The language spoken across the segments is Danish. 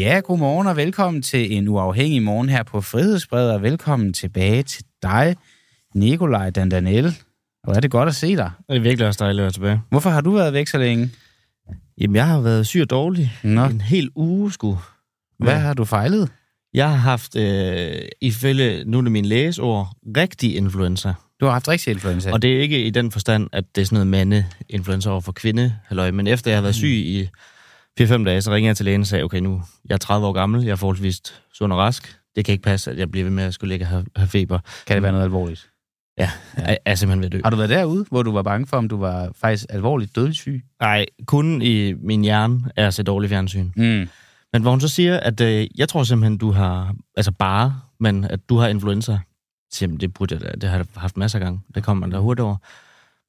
Ja, godmorgen og velkommen til en uafhængig morgen her på Frihedsbred, og velkommen tilbage til dig, Nikolaj Dandanel. Og er det godt at se dig. Det er virkelig også dejligt at være tilbage. Hvorfor har du været væk så længe? Jamen, jeg har været syg og dårlig. Nå. En hel uge, sgu. Hvad har du fejlet? Jeg har haft, øh, ifølge nu er min lægesord, rigtig influenza. Du har haft rigtig influenza. Og det er ikke i den forstand, at det er sådan noget mande-influenza over for kvinde, halløj. men efter jeg har været syg i 4-5 dage, så ringede jeg til lægen og sagde, okay, nu jeg er 30 år gammel, jeg er forholdsvis sund og rask. Det kan ikke passe, at jeg bliver ved med at skulle ligge og have, have feber. Kan det være noget alvorligt? Ja, jeg er simpelthen ved at dø. Har du været derude, hvor du var bange for, om du var faktisk alvorligt dødelig syg? Nej, kun i min hjerne er jeg så dårlig fjernsyn. Mm. Men hvor hun så siger, at øh, jeg tror simpelthen, du har, altså bare, men at du har influenza. Jamen, det burde jeg da, det har jeg haft masser af gange. Det kommer man da hurtigt over.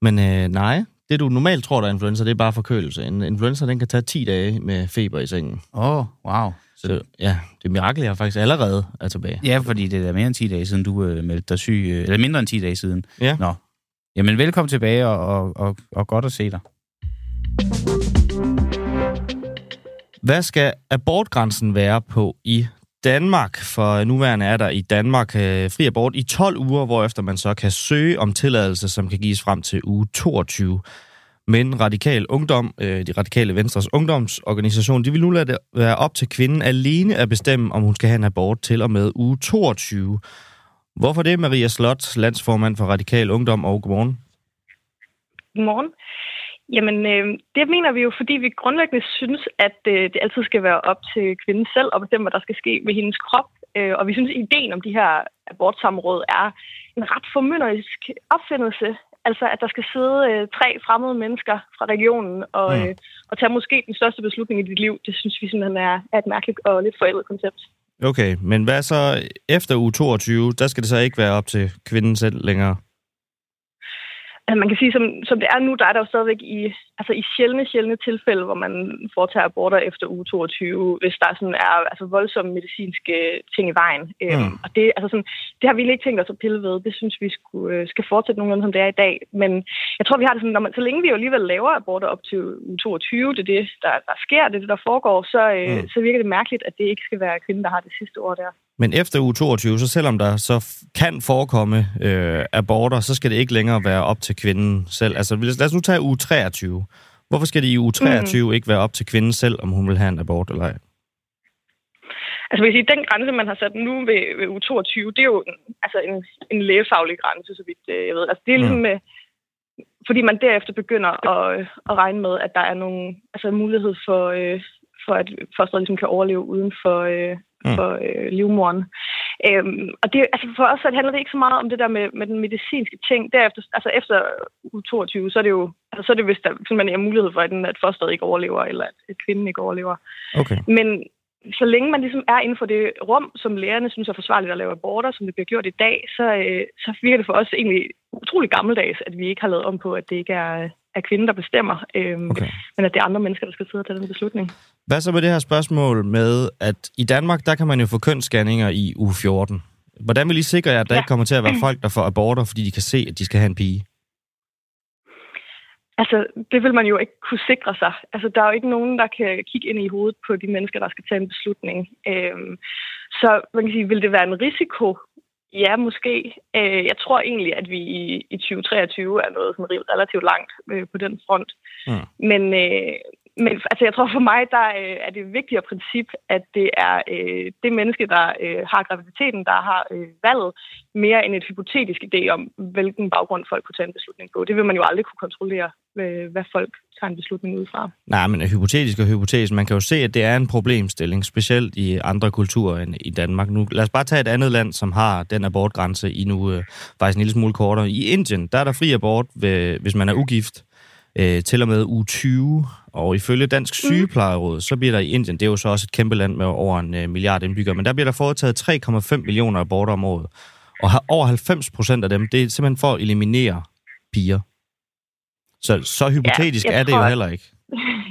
Men øh, nej, det du normalt tror, der er influenza, det er bare forkølelse. En influenza, den kan tage 10 dage med feber i sengen. Åh, oh, wow. Så ja, det er mirakel, jeg faktisk allerede er tilbage. Ja, fordi det er mere end 10 dage siden, du øh, meldte dig syg. Øh, eller mindre end 10 dage siden. Ja. Nå. Jamen, velkommen tilbage, og, og, og, og godt at se dig. Hvad skal abortgrænsen være på i Danmark? For nuværende er der i Danmark øh, fri abort i 12 uger, hvorefter man så kan søge om tilladelse, som kan gives frem til uge 22. Men Radikal Ungdom, øh, de radikale Venstres ungdomsorganisation, de vil nu lade det være op til kvinden alene at bestemme, om hun skal have en abort til og med uge 22. Hvorfor det, Maria Slot, landsformand for Radikal Ungdom, og godmorgen? Godmorgen. Jamen, øh, det mener vi jo, fordi vi grundlæggende synes, at øh, det altid skal være op til kvinden selv at bestemme, hvad der skal ske med hendes krop. Øh, og vi synes, at ideen om de her abortsamråd er en ret formynderisk opfindelse. Altså, at der skal sidde øh, tre fremmede mennesker fra regionen og, Mm. øh, og tage måske den største beslutning i dit liv. Det synes vi simpelthen er, er et mærkeligt og lidt forældet koncept. Okay, men hvad så efter uge 22? Der skal det så ikke være op til kvinden selv længere? Altså, man kan sige, som, som det er nu, der er der jo stadigvæk i, altså i sjældne, sjældne tilfælde, hvor man foretager aborter efter uge 22, hvis der sådan er altså voldsomme medicinske ting i vejen. Øhm, Mm. og det, altså sådan, det har vi ikke tænkt os at pille ved. Det synes vi skulle, øh, skal fortsætte nogenlunde, som det er i dag. Men jeg tror, vi har det sådan, når man, så længe vi jo alligevel laver aborter op til uge 22, det er det, der, der sker, det er det, der foregår, så, øh, Mm. så virker det mærkeligt, at det ikke skal være kvinden, der har det sidste ord der. Men efter uge 22, så selvom der så kan forekomme øh, aborter, så skal det ikke længere være op til kvinden selv. Altså lad os- nu tage uge 23. Hvorfor skal det i uge 23 mm. ikke være op til kvinden selv, om hun vil have en abort eller ej? Altså, jeg sige, den grænse, man har sat nu ved, ved uge 22, det er jo en, altså en, en lægefaglig grænse, så vidt øh, jeg ved. Altså, det er Mm. ligesom med, fordi man derefter begynder at, øh, at regne med, at der er nogle, altså mulighed for, øh, for at fosteret ligesom kan overleve uden for, øh, Mm. for øh, livmoren. Øhm, og det, altså for os så handler det ikke så meget om det der med, med den medicinske ting. Derefter, altså efter uge 22, så er det jo, altså så er det, hvis der simpelthen er mulighed for, at, den, at fosteret ikke overlever, eller at, at kvinden ikke overlever. Okay. Men så længe man ligesom er inden for det rum, som lægerne synes er forsvarligt at lave aborter, som det bliver gjort i dag, så, øh, så virker det for os egentlig utrolig gammeldags, at vi ikke har lavet om på, at det ikke er, er kvinden, der bestemmer, øhm, Okay. men at det er andre mennesker, der skal sidde og tage den beslutning. Hvad så med det her spørgsmål med, at i Danmark, der kan man jo få kønsscanninger i uge 14. Hvordan vil I sikre jer, at der Ja. ikke kommer til at være folk, der får aborter, fordi de kan se, at de skal have en pige? Altså, det vil man jo ikke kunne sikre sig. Altså, der er jo ikke nogen, der kan kigge ind i hovedet på de mennesker, der skal tage en beslutning. Øhm, så man kan sige, vil det være en risiko? Ja, måske. Øh, jeg tror egentlig, at vi i, i 2023 er nået sådan re- relativt langt øh, på den front. Mm. Men, øh, men altså, jeg tror for mig, der øh, er det vigtigere princip, at det er øh, det menneske, der øh, har graviditeten, der har øh, valget, mere end et hypotetisk idé om, hvilken baggrund folk kunne tage en beslutning på. Det vil man jo aldrig kunne kontrollere, øh, hvad folk tager en beslutning ud fra. Nej, men hypotetisk og hypotetisk. Man kan jo se, at det er en problemstilling, specielt i andre kulturer end i Danmark. Nu, lad os bare tage et andet land, som har den abortgrænse i nu øh, faktisk en lille smule kortere. I Indien, der er der fri abort, ved, hvis man er ugift, øh, til og med u 20. Og ifølge Dansk Sygeplejeråd, så bliver der i Indien, det er jo så også et kæmpe land med over en øh, milliard indbyggere, men der bliver der foretaget 3,5 millioner aborter om året. Og over 90 procent af dem, det er simpelthen for at eliminere piger. Så, så hypotetisk jeg er det tror, jo heller ikke.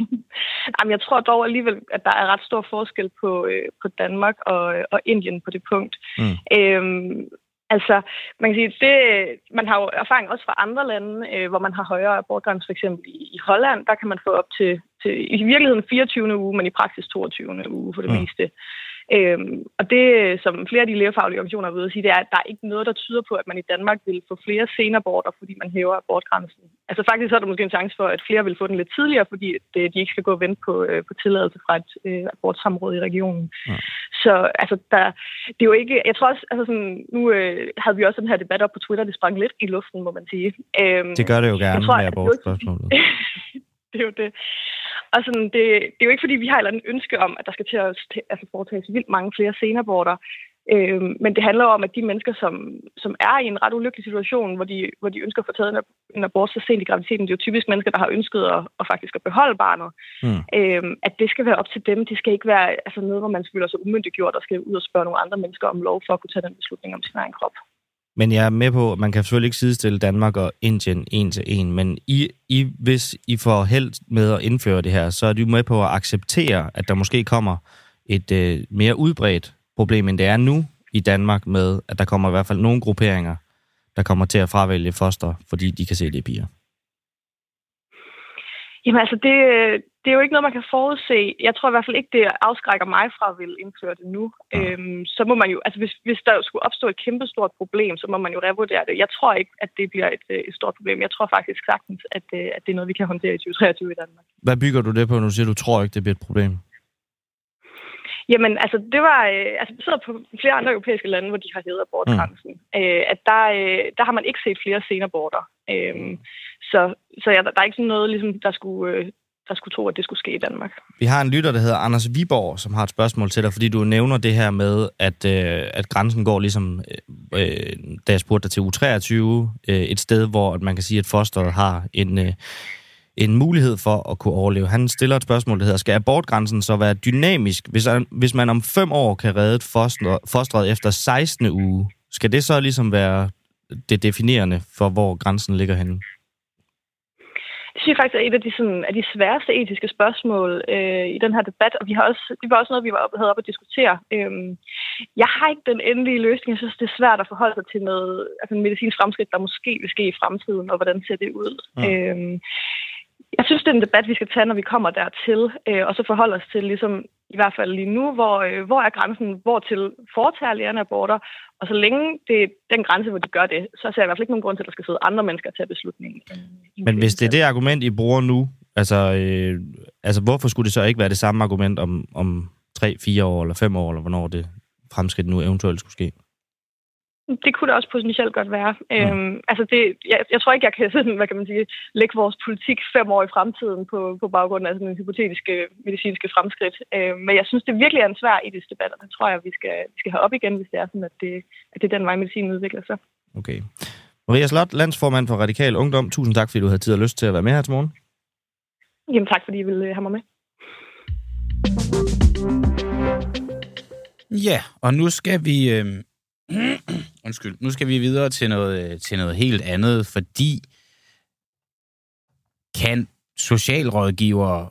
Jamen, jeg tror dog alligevel, at der er ret stor forskel på, øh, på Danmark og, og Indien på det punkt. Mm. Øhm, Altså, man kan sige, det, man har jo erfaring også fra andre lande, øh, hvor man har højere abortgrænse, for eksempel i, i Holland, der kan man få op til, til i virkeligheden 24. uge, men i praksis 22. uge for det mm. meste. Øhm, og det, som flere af de lægefaglige organisationer er ude at sige, det er, at der er ikke noget, der tyder på, at man i Danmark vil få flere senaborter, fordi man hæver abortgrænsen. Altså faktisk så er der måske en chance for, at flere vil få den lidt tidligere, fordi det, de ikke skal gå og vente på, øh, på tilladelse fra et øh, abortsamråd i regionen. Ja. Så altså, der, det er jo ikke... Jeg tror også, altså sådan, nu øh, havde vi også den her debat op på Twitter, det sprang lidt i luften, må man sige. Øhm, det gør det jo gerne tror, med abortspørgsmålet. det er jo det. Og sådan, det, det er jo ikke, fordi vi har et eller andet ønske om, at der skal til at altså, foretages vildt mange flere senaborter. Øh, men det handler om, at de mennesker, som, som er i en ret ulykkelig situation, hvor de, hvor de ønsker at få taget en, en abort så sent i graviditeten, det er jo typisk mennesker, der har ønsket at, at faktisk at beholde barnet. Mm. Øh, at det skal være op til dem. Det skal ikke være altså, noget, hvor man føler sig umyndiggjort og skal ud og spørge nogle andre mennesker om lov for at kunne tage den beslutning om sin egen krop. Men jeg er med på, at man kan selvfølgelig ikke sidestille Danmark og Indien en til en, men I, I, hvis I får held med at indføre det her, så er du med på at acceptere, at der måske kommer et øh, mere udbredt problem, end det er nu i Danmark med, at der kommer i hvert fald nogle grupperinger, der kommer til at fravælge foster, fordi de kan se, det piger. Jamen altså, det, det er jo ikke noget, man kan forudse. Jeg tror i hvert fald ikke, det afskrækker mig fra at ville indføre det nu. Ja. Øhm, så må man jo, altså hvis, hvis der skulle opstå et kæmpestort problem, så må man jo revurdere det. Jeg tror ikke, at det bliver et, et stort problem. Jeg tror faktisk sagtens, at, øh, at det er noget, vi kan håndtere i 2023 i Danmark. Hvad bygger du det på, når du siger, du tror ikke, det bliver et problem? Jamen, altså, det var øh, altså, baseret på flere andre europæiske lande, hvor de har hævet abortgrænsen. Mm. Øh, at der, øh, der har man ikke set flere senaborter. Øh, så så ja, der, der er ikke sådan noget, ligesom, der skulle... Øh, der skulle tro, at det skulle ske i Danmark. Vi har en lytter, der hedder Anders Viborg, som har et spørgsmål til dig, fordi du nævner det her med, at, øh, at grænsen går ligesom, øh, øh da jeg spurgte dig til U23, øh, et sted, hvor man kan sige, at fosteret har en, øh, en mulighed for at kunne overleve. Han stiller et spørgsmål, der hedder, skal abortgrænsen så være dynamisk? Hvis, øh, hvis man om fem år kan redde foster, fosteret efter 16. uge, skal det så ligesom være det definerende for, hvor grænsen ligger henne? Det synes jeg faktisk er et af de, sådan, af de sværeste etiske spørgsmål øh, i den her debat, og vi har også, det var også noget, vi var oppe, havde op at diskutere. Øhm, jeg har ikke den endelige løsning. Jeg synes, det er svært at forholde sig til noget, altså en medicinsk fremskridt, der måske vil ske i fremtiden, og hvordan ser det ud. Mm. Øhm, jeg synes, det er en debat, vi skal tage, når vi kommer dertil, øh, og så forholde os til, ligesom i hvert fald lige nu, hvor, øh, hvor er grænsen, hvor til foretager lægerne aborter, og så længe det er den grænse, hvor de gør det, så ser jeg i hvert fald ikke nogen grund til, at der skal sidde andre mennesker til at beslutningen. Men hvis det er det argument, I bruger nu, altså, øh, altså hvorfor skulle det så ikke være det samme argument om, om 3, 4 år eller 5 år, eller hvornår det fremskridt nu eventuelt skulle ske? Det kunne det også potentielt godt være. Ja. Øhm, altså det, jeg, jeg tror ikke, jeg kan sådan, hvad kan man sige, lægge vores politik fem år i fremtiden på, på baggrund af sådan en hypotetiske medicinske fremskridt. Øhm, men jeg synes, det virkelig er en svær etisk debat, og det tror jeg, vi skal, vi skal have op igen, hvis det er sådan, at det, at det er den vej, medicinen udvikler sig. Okay. Maria Slot, landsformand for Radikal Ungdom. Tusind tak, fordi du havde tid og lyst til at være med her til morgen. Jamen tak, fordi I ville have mig med. Ja, og nu skal vi... Øh Undskyld. Nu skal vi videre til noget, øh, til noget helt andet, fordi kan socialrådgivere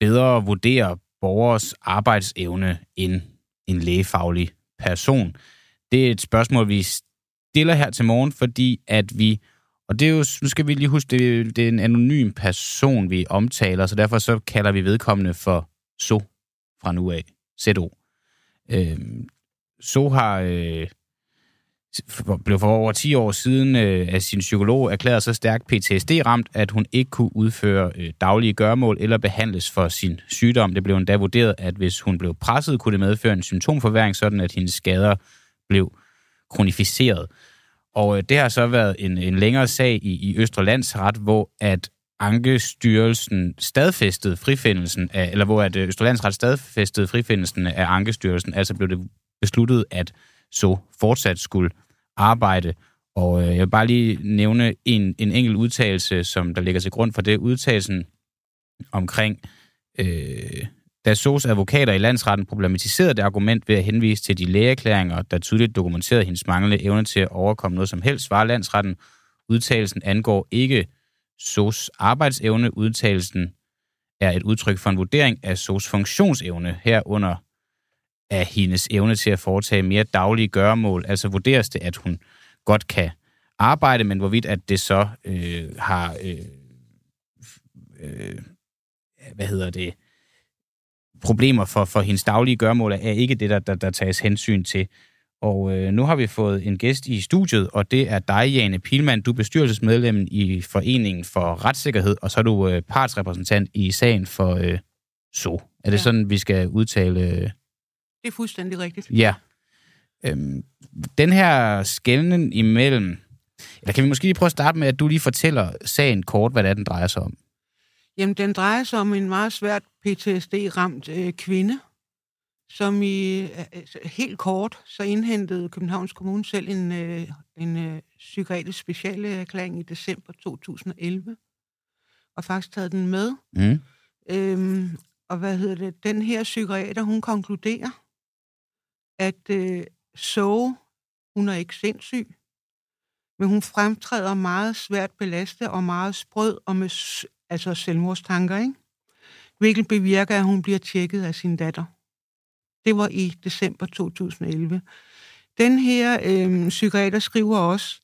bedre vurdere borgers arbejdsevne end en lægefaglig person? Det er et spørgsmål, vi stiller her til morgen, fordi at vi, og det er jo, nu skal vi lige huske, det, det er en anonym person, vi omtaler, så derfor så kalder vi vedkommende for SO fra nu af. ZO. Øhm, So har øh, blev for over 10 år siden øh, af sin psykolog erklæret så stærkt PTSD-ramt, at hun ikke kunne udføre øh, daglige gørmål eller behandles for sin sygdom. Det blev endda vurderet, at hvis hun blev presset, kunne det medføre en symptomforværing, sådan at hendes skader blev kronificeret. Og øh, det har så været en, en længere sag i, i Østre Landsret, hvor at Ankestyrelsen stadfæstede frifindelsen af, eller hvor at Østerlandsret Østre Landsret stadfæstede frifindelsen af Ankestyrelsen, altså blev det besluttet, at så fortsat skulle arbejde. Og øh, jeg vil bare lige nævne en, en enkelt udtalelse, som der ligger til grund for det. Udtalelsen omkring, øh, da SOS advokater i landsretten problematiserede det argument ved at henvise til de lægeerklæringer, der tydeligt dokumenterede hendes manglende evne til at overkomme noget som helst, var landsretten. Udtalelsen angår ikke SOS arbejdsevne. Udtalelsen er et udtryk for en vurdering af SOS funktionsevne herunder af hendes evne til at foretage mere daglige gøremål? Altså vurderes det, at hun godt kan arbejde, men hvorvidt at det så øh, har... Øh, øh, hvad hedder det? problemer for, for hendes daglige gørmål er ikke det, der, der, der tages hensyn til. Og øh, nu har vi fået en gæst i studiet, og det er dig, Jane Pilman. Du er bestyrelsesmedlem i Foreningen for Retssikkerhed, og så er du øh, partsrepræsentant i sagen for øh, SO. Er det ja. sådan, vi skal udtale... Øh... Det er fuldstændig rigtigt. Ja. Øhm, den her skældning imellem... Eller kan vi måske lige prøve at starte med, at du lige fortæller sagen kort, hvad det er, den drejer sig om? Jamen, den drejer sig om en meget svært PTSD-ramt øh, kvinde, som i øh, helt kort, så indhentede Københavns Kommune selv en, øh, en øh, psykiatrisk specialerklæring i december 2011, og faktisk taget den med. Mm. Øhm, og hvad hedder det? Den her psykiater, hun konkluderer, at øh, så hun er ikke sindssyg, men hun fremtræder meget svært belastet og meget sprød og med altså selvmordstanker, ikke? hvilket bevirker, at hun bliver tjekket af sin datter. Det var i december 2011. Den her øh, psykiater skriver også,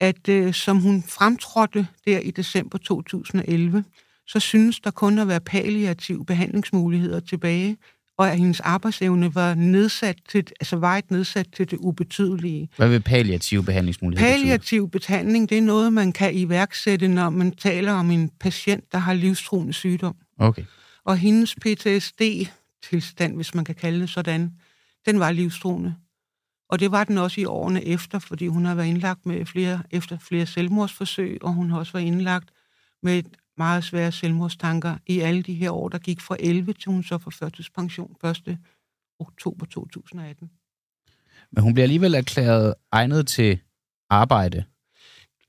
at øh, som hun fremtrådte der i december 2011, så synes der kun at være palliative behandlingsmuligheder tilbage, og at hendes arbejdsevne var nedsat til, altså vejt nedsat til det ubetydelige. Hvad vil palliativ behandlingsmulighed Palliativ betyde? behandling, det er noget, man kan iværksætte, når man taler om en patient, der har livstruende sygdom. Okay. Og hendes PTSD-tilstand, hvis man kan kalde det sådan, den var livstruende. Og det var den også i årene efter, fordi hun har været indlagt med flere, efter flere selvmordsforsøg, og hun har også været indlagt med meget svære selvmordstanker i alle de her år, der gik fra 11 til hun så får førtidspension 1. oktober 2018. Men hun bliver alligevel erklæret egnet til arbejde.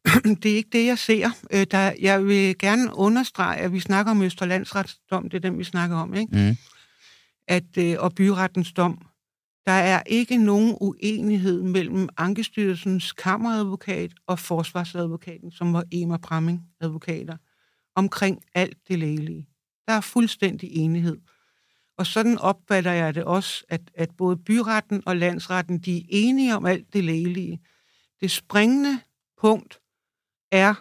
Det er ikke det, jeg ser. Øh, der, jeg vil gerne understrege, at vi snakker om Østerlandsretsdom, det er den, vi snakker om, ikke? Mm. At, øh, og byrettens dom. Der er ikke nogen uenighed mellem Ankestyrelsens kammeradvokat og forsvarsadvokaten, som var Emma Pramming advokater omkring alt det lægelige. Der er fuldstændig enighed. Og sådan opfatter jeg det også, at, at både byretten og landsretten, de er enige om alt det lægelige. Det springende punkt er,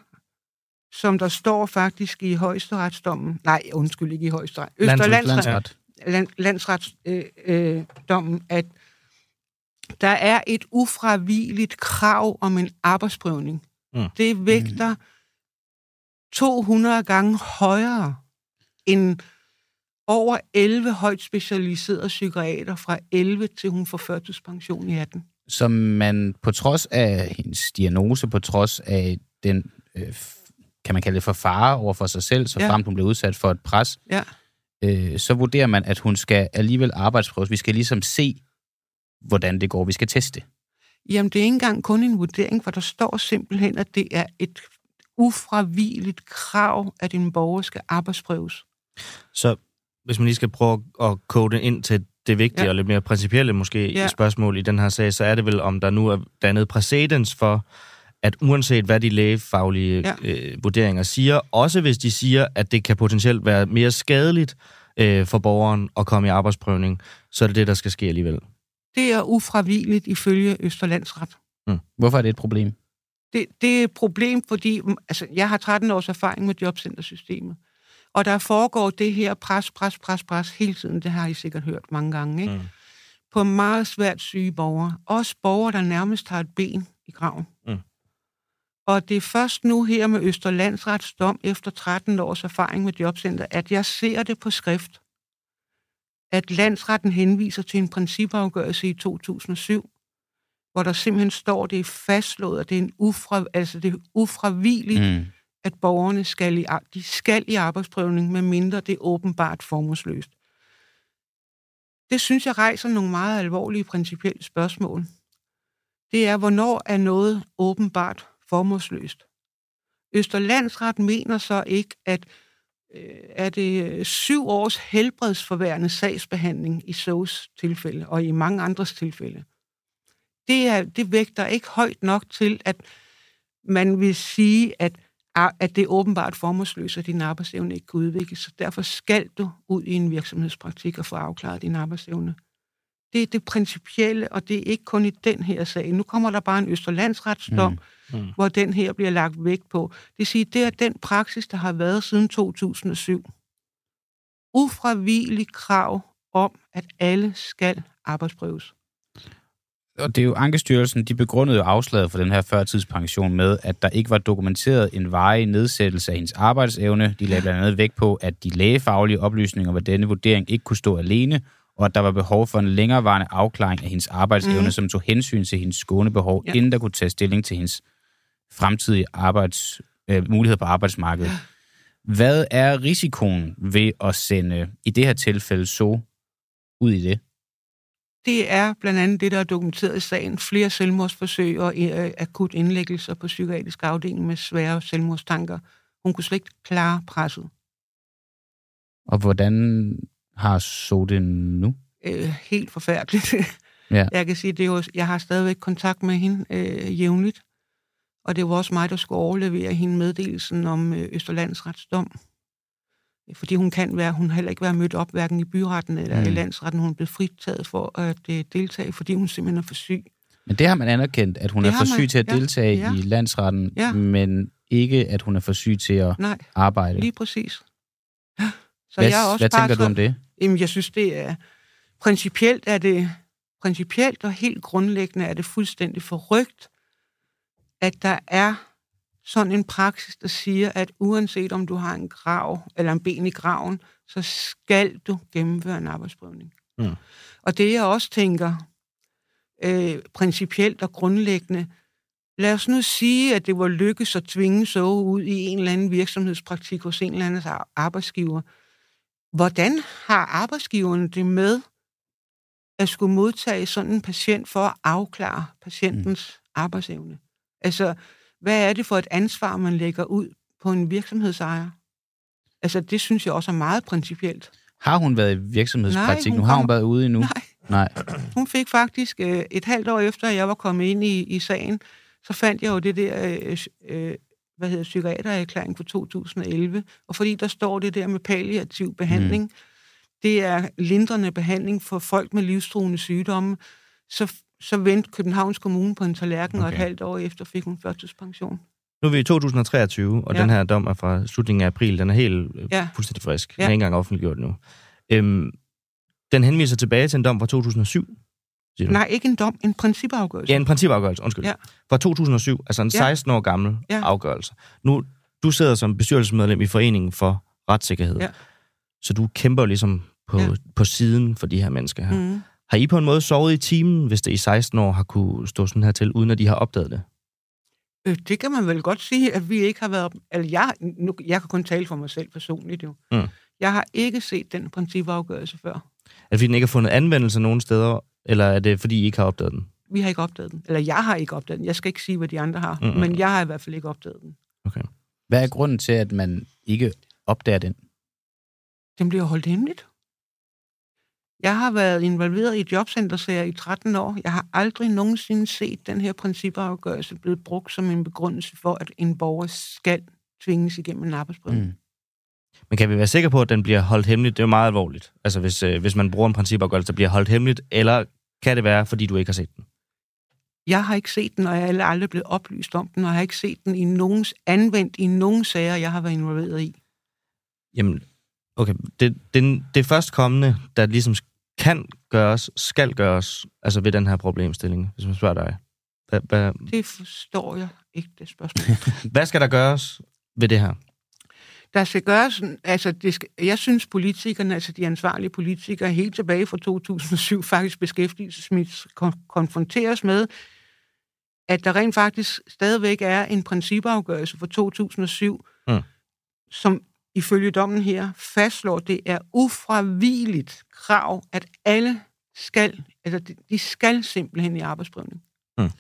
som der står faktisk i højesteretsdommen, nej, undskyld, ikke i højesteret, Østerlandsret, land, landsretsdommen, øh, øh, at der er et ufravigeligt krav om en arbejdsprøvning. Mm. Det vægter mm 200 gange højere end over 11 højt specialiserede psykiater fra 11 til hun får førtidspension i 18. Som man på trods af hendes diagnose, på trods af den, øh, kan man kalde det for fare over for sig selv, så ja. frem hun blev udsat for et pres, ja. øh, så vurderer man, at hun skal alligevel arbejdsprøves. Vi skal ligesom se, hvordan det går. Vi skal teste. Jamen, det er ikke engang kun en vurdering, for der står simpelthen, at det er et ufravigeligt krav, at en borger skal arbejdsprøves. Så hvis man lige skal prøve at kode ind til det vigtige ja. og lidt mere principielle måske ja. spørgsmål i den her sag, så er det vel, om der nu er dannet præcedens for, at uanset hvad de lægefaglige ja. øh, vurderinger siger, også hvis de siger, at det kan potentielt være mere skadeligt øh, for borgeren at komme i arbejdsprøvning, så er det det, der skal ske alligevel. Det er ufravigeligt ifølge Østerlandsret. Mm. Hvorfor er det et problem? Det, det er et problem, fordi mm, altså, jeg har 13 års erfaring med jobcentersystemet. Og der foregår det her pres, pres, pres, pres hele tiden. Det har I sikkert hørt mange gange. Ikke? Mm. På meget svært syge borgere. Også borgere, der nærmest har et ben i graven. Mm. Og det er først nu her med Østerlandsrets dom efter 13 års erfaring med jobcenter, at jeg ser det på skrift. At landsretten henviser til en principafgørelse i 2007, hvor der simpelthen står, det er fastslået, at det er, en ufra, altså det er ufravigeligt, mm. at borgerne skal i, de skal i arbejdsprøvning, med mindre det er åbenbart formålsløst. Det synes jeg rejser nogle meget alvorlige principielle spørgsmål. Det er, hvornår er noget åbenbart formålsløst? Østerlandsret mener så ikke, at øh, er det syv års helbredsforværende sagsbehandling i SOS tilfælde, og i mange andres tilfælde det, er, det vægter ikke højt nok til, at man vil sige, at, at det er åbenbart formålsløst, at din arbejdsevne ikke kan udvikles. Så derfor skal du ud i en virksomhedspraktik og få afklaret din arbejdsevne. Det er det principielle, og det er ikke kun i den her sag. Nu kommer der bare en Østerlandsretsdom, mm. Mm. hvor den her bliver lagt vægt på. Det siger, det er den praksis, der har været siden 2007. Ufravigelig krav om, at alle skal arbejdsprøves og det er jo Ankestyrelsen, de begrundede jo afslaget for den her førtidspension med, at der ikke var dokumenteret en varig nedsættelse af hendes arbejdsevne. De lagde blandt andet vægt på, at de lægefaglige oplysninger var denne vurdering ikke kunne stå alene, og at der var behov for en længerevarende afklaring af hendes arbejdsevne, mm. som tog hensyn til hendes skånebehov, ja. inden der kunne tage stilling til hendes fremtidige arbejds, øh, mulighed på arbejdsmarkedet. Hvad er risikoen ved at sende, i det her tilfælde, så ud i det? Det er blandt andet det, der er dokumenteret i sagen. Flere selvmordsforsøg og øh, akut indlæggelser på psykiatrisk afdeling med svære selvmordstanker. Hun kunne slet ikke klare presset. Og hvordan har så det nu? Øh, helt forfærdeligt. Ja. Jeg kan sige, det er jo, jeg har stadigvæk kontakt med hende øh, jævnligt. Og det var også mig, der skulle overlevere hende meddelelsen om øh, Østerlandsretsdom fordi hun kan være, hun har heller ikke været mødt op, hverken i byretten eller mm. i landsretten. Hun er blevet fritaget for at uh, deltage, fordi hun simpelthen er for syg. Men det har man anerkendt, at hun det er for syg man. til at deltage ja, ja. i landsretten, ja. men ikke, at hun er for syg til at Nej, arbejde. lige præcis. Så hvad jeg også hvad tænker du om det? Jamen, jeg synes, det er... Principielt er det... Principielt og helt grundlæggende er det fuldstændig forrygt, at der er sådan en praksis, der siger, at uanset om du har en grav eller en ben i graven, så skal du gennemføre en arbejdsprøvning. Mm. Og det jeg også tænker, øh, principielt og grundlæggende, lad os nu sige, at det var lykkes at tvinge så ud i en eller anden virksomhedspraktik hos en eller anden arbejdsgiver. Hvordan har arbejdsgiverne det med at skulle modtage sådan en patient for at afklare patientens mm. arbejdsevne? Altså, hvad er det for et ansvar, man lægger ud på en virksomhedsejer? Altså, det synes jeg også er meget principielt. Har hun været i virksomhedspraktik? Nej, nu har hun været ude endnu? Nej. Nej. Hun fik faktisk øh, et halvt år efter, at jeg var kommet ind i, i sagen, så fandt jeg jo det der, øh, øh, hvad hedder psykiatererklæring for 2011. Og fordi der står det der med palliativ behandling, mm. det er lindrende behandling for folk med livstruende sygdomme, så så vendte Københavns Kommune på en tallerken, okay. og et halvt år efter fik hun førtidspension. Nu er vi i 2023, og ja. den her dom er fra slutningen af april. Den er helt øh, ja. fuldstændig frisk. Den er ikke engang offentliggjort nu. Øhm, den henviser tilbage til en dom fra 2007. Nej, ikke en dom, en principafgørelse. Ja, en principafgørelse, undskyld. Ja. Fra 2007, altså en 16 år gammel ja. afgørelse. Nu, du sidder som bestyrelsesmedlem i Foreningen for Retssikkerhed. Ja. Så du kæmper ligesom på, ja. på siden for de her mennesker her. Mm. Har I på en måde sovet i timen, hvis det i 16 år har kunne stå sådan her til, uden at de har opdaget det? Øh, det kan man vel godt sige, at vi ikke har været... Altså, jeg, nu, jeg kan kun tale for mig selv personligt, jo. Mm. Jeg har ikke set den principafgørelse før. Er det, fordi den ikke har fundet anvendelse nogen steder, eller er det, fordi I ikke har opdaget den? Vi har ikke opdaget den. Eller jeg har ikke opdaget den. Jeg skal ikke sige, hvad de andre har. Mm-hmm. Men jeg har i hvert fald ikke opdaget den. Okay. Hvad er grunden til, at man ikke opdager den? Den bliver holdt hemmeligt. Jeg har været involveret i jobcentersager i 13 år. Jeg har aldrig nogensinde set den her principafgørelse blevet brugt som en begrundelse for, at en borger skal tvinges igennem en arbejdsprøvning. Mm. Men kan vi være sikre på, at den bliver holdt hemmeligt? Det er jo meget alvorligt. Altså hvis, øh, hvis man bruger en principafgørelse, der bliver holdt hemmeligt, eller kan det være, fordi du ikke har set den? Jeg har ikke set den, og jeg er aldrig blevet oplyst om den, og jeg har ikke set den i nogens, anvendt i nogen sager, jeg har været involveret i. Jamen, okay. Det, det, det førstkommende, der ligesom kan gøres, skal gøres, altså ved den her problemstilling, hvis man spørger dig? Hvad, hvad... Det forstår jeg ikke, det spørgsmål. hvad skal der gøres ved det her? Der skal gøres, altså det skal, jeg synes politikerne, altså de ansvarlige politikere, helt tilbage fra 2007 faktisk beskæftigelsesmæssigt konfronteres med, at der rent faktisk stadigvæk er en principafgørelse fra 2007, mm. som ifølge dommen her fastslår, at det er ufravigeligt krav, at alle skal, altså de skal simpelthen i arbejdsprøvning. Hmm.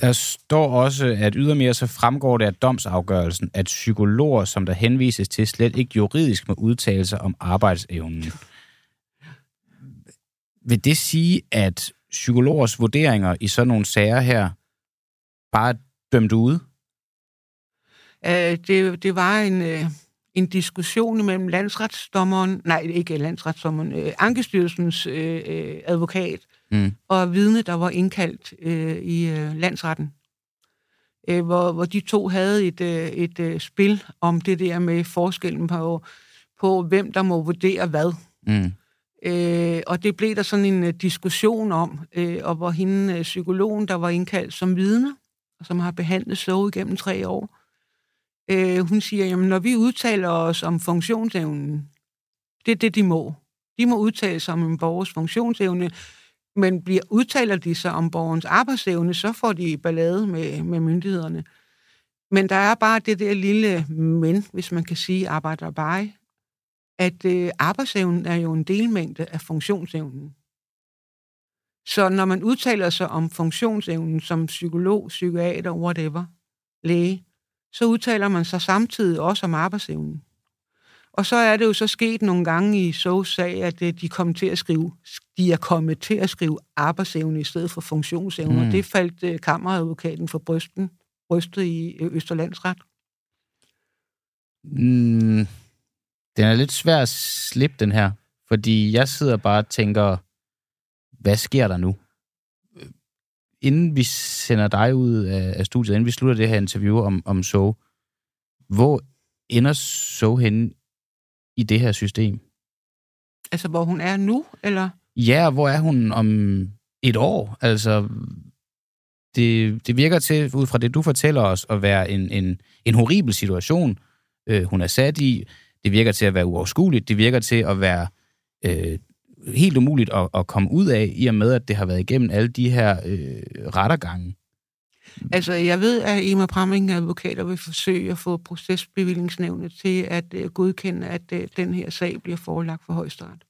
Der står også, at ydermere så fremgår det af domsafgørelsen, at psykologer, som der henvises til, slet ikke juridisk må udtale sig om arbejdsevnen. Vil det sige, at psykologers vurderinger i sådan nogle sager her bare er dømt ude? Uh, det, det var en... Uh en diskussion mellem landsretsdommeren, nej, ikke landsretsdommeren, øh, Ankestyrelsens øh, øh, advokat mm. og vidne, der var indkaldt øh, i øh, landsretten. Øh, hvor, hvor de to havde et, øh, et øh, spil om det der med forskellen på, på hvem der må vurdere hvad. Mm. Øh, og det blev der sådan en uh, diskussion om, øh, og hvor hende, uh, psykologen, der var indkaldt som vidne, og som har behandlet så igennem tre år, øh, hun siger, jamen når vi udtaler os om funktionsevnen, det er det, de må. De må udtale sig om en borgers funktionsevne, men bliver, udtaler de sig om borgerens arbejdsevne, så får de ballade med, med myndighederne. Men der er bare det der lille men, hvis man kan sige, arbejder bare, at øh, arbejdsevnen er jo en delmængde af funktionsevnen. Så når man udtaler sig om funktionsevnen som psykolog, psykiater, whatever, læge, så udtaler man sig samtidig også om arbejdsevnen. Og så er det jo så sket nogle gange i så sag, at øh, de, kom til at skrive, de er kommet til at skrive arbejdsevne i stedet for funktionsevne, mm. og det faldt øh, kammeradvokaten for brysten, brystet i øh, Østerlandsret. Mm, den er lidt svær at slippe, den her. Fordi jeg sidder bare og tænker, hvad sker der nu? Inden vi sender dig ud af, af studiet, inden vi slutter det her interview om, om So, hvor ender So hen i det her system? Altså, hvor hun er nu, eller? Ja, hvor er hun om et år? Altså, det, det virker til, ud fra det, du fortæller os, at være en, en, en horribel situation, øh, hun er sat i. Det virker til at være uoverskueligt. Det virker til at være øh, helt umuligt at, at komme ud af, i og med, at det har været igennem alle de her øh, rettergange. Altså, jeg ved, at Emma Pramming, advokater, vil forsøge at få procesbevillingsnævnet til at uh, godkende, at uh, den her sag bliver forelagt for højesteret.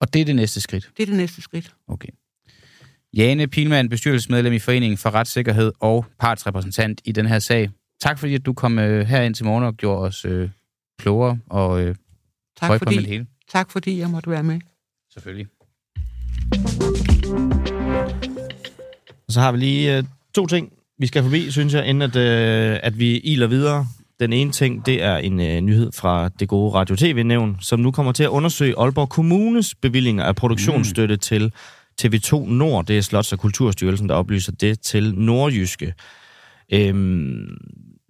Og det er det næste skridt? Det er det næste skridt. Okay. Jane Pilman, bestyrelsesmedlem i Foreningen for Retssikkerhed og partsrepræsentant i den her sag. Tak fordi, at du kom uh, her ind til morgen og gjorde os uh, klogere og uh, tak fordi, med det hele. Tak fordi jeg måtte være med. Selvfølgelig. Så har vi lige uh, to ting, vi skal forbi, synes jeg, inden at, uh, at vi iler videre. Den ene ting, det er en uh, nyhed fra det gode Radio TV-nævn, som nu kommer til at undersøge Aalborg Kommunes bevillinger af produktionsstøtte mm. til TV2 Nord. Det er Slots- og Kulturstyrelsen, der oplyser det til Nordjyske. Øhm,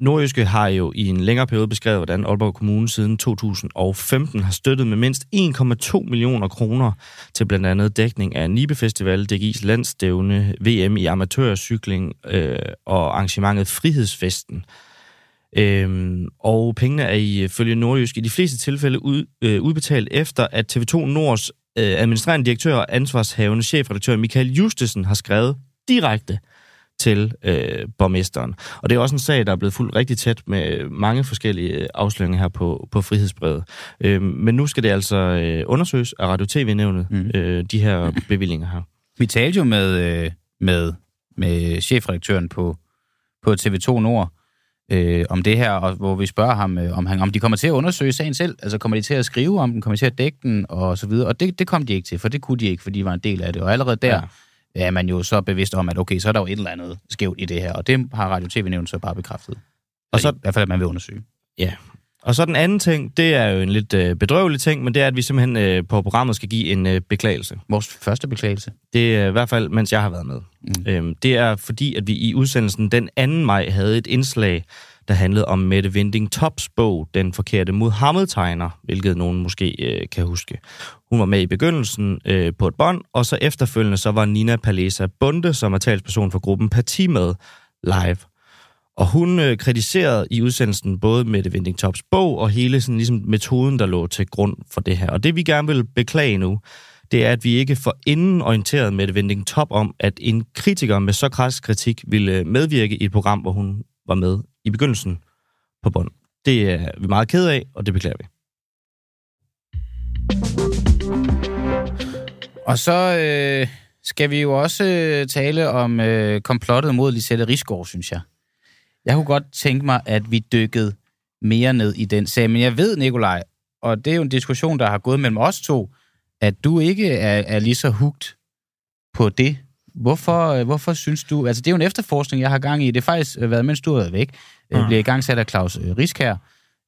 Nordjyske har jo i en længere periode beskrevet, hvordan Aalborg Kommune siden 2015 har støttet med mindst 1,2 millioner kroner til blandt andet dækning af Nibe Festival, DGI's landstævne, VM i amatørcykling øh, og arrangementet Frihedsfesten. Øhm, og pengene er ifølge Nordjysk i de fleste tilfælde ud, øh, udbetalt efter, at TV2 Nords øh, administrerende direktør og ansvarshavende chefredaktør Michael Justesen har skrevet direkte til øh, borgmesteren. Og det er også en sag, der er blevet fuldt rigtig tæt med mange forskellige afsløringer her på, på frihedsbrevet. Øh, men nu skal det altså øh, undersøges af Radio TV-nævnet, mm. øh, de her bevillinger her. Vi talte jo med, øh, med, med chefredaktøren på, på TV2 Nord øh, om det her, og hvor vi spørger ham, øh, om, han, om de kommer til at undersøge sagen selv, altså kommer de til at skrive om den, kommer de til at dække den, og så videre. Og det, det kom de ikke til, for det kunne de ikke, fordi de var en del af det. Og allerede der... Ja er man jo så bevidst om, at okay, så er der jo et eller andet skævt i det her, og det har Radio TV-nævnet så bare bekræftet. Og så, I hvert fald, at man vil undersøge. Ja, og så den anden ting, det er jo en lidt øh, bedrøvelig ting, men det er, at vi simpelthen øh, på programmet skal give en øh, beklagelse. Vores første beklagelse? Det er i hvert fald, mens jeg har været med. Mm. Øhm, det er fordi, at vi i udsendelsen den 2. maj havde et indslag, der handlede om Mette Vinding Tops bog, Den forkerte Muhammed-tegner, hvilket nogen måske øh, kan huske. Hun var med i begyndelsen øh, på et bånd, og så efterfølgende så var Nina Palesa Bunde, som er talsperson for gruppen Parti med, live. Og hun øh, kritiserede i udsendelsen både Mette Vinding Tops bog og hele sådan, ligesom, metoden, der lå til grund for det her. Og det vi gerne vil beklage nu, det er, at vi ikke for inden orienteret Mette Vending Top om, at en kritiker med så kras kritik ville øh, medvirke i et program, hvor hun var med i begyndelsen på bånd. Det er vi meget ked af, og det beklager vi. Og så øh, skal vi jo også øh, tale om øh, komplottet mod Lisette Risgaard, synes jeg. Jeg kunne godt tænke mig, at vi dykkede mere ned i den sag. Men jeg ved, Nikolaj, og det er jo en diskussion, der har gået mellem os to, at du ikke er, er lige så hugt på det. Hvorfor, øh, hvorfor synes du... Altså, det er jo en efterforskning, jeg har gang i. Det har faktisk været, mens du har været væk. Mm. bliver i gang sat af Claus øh, Riskær.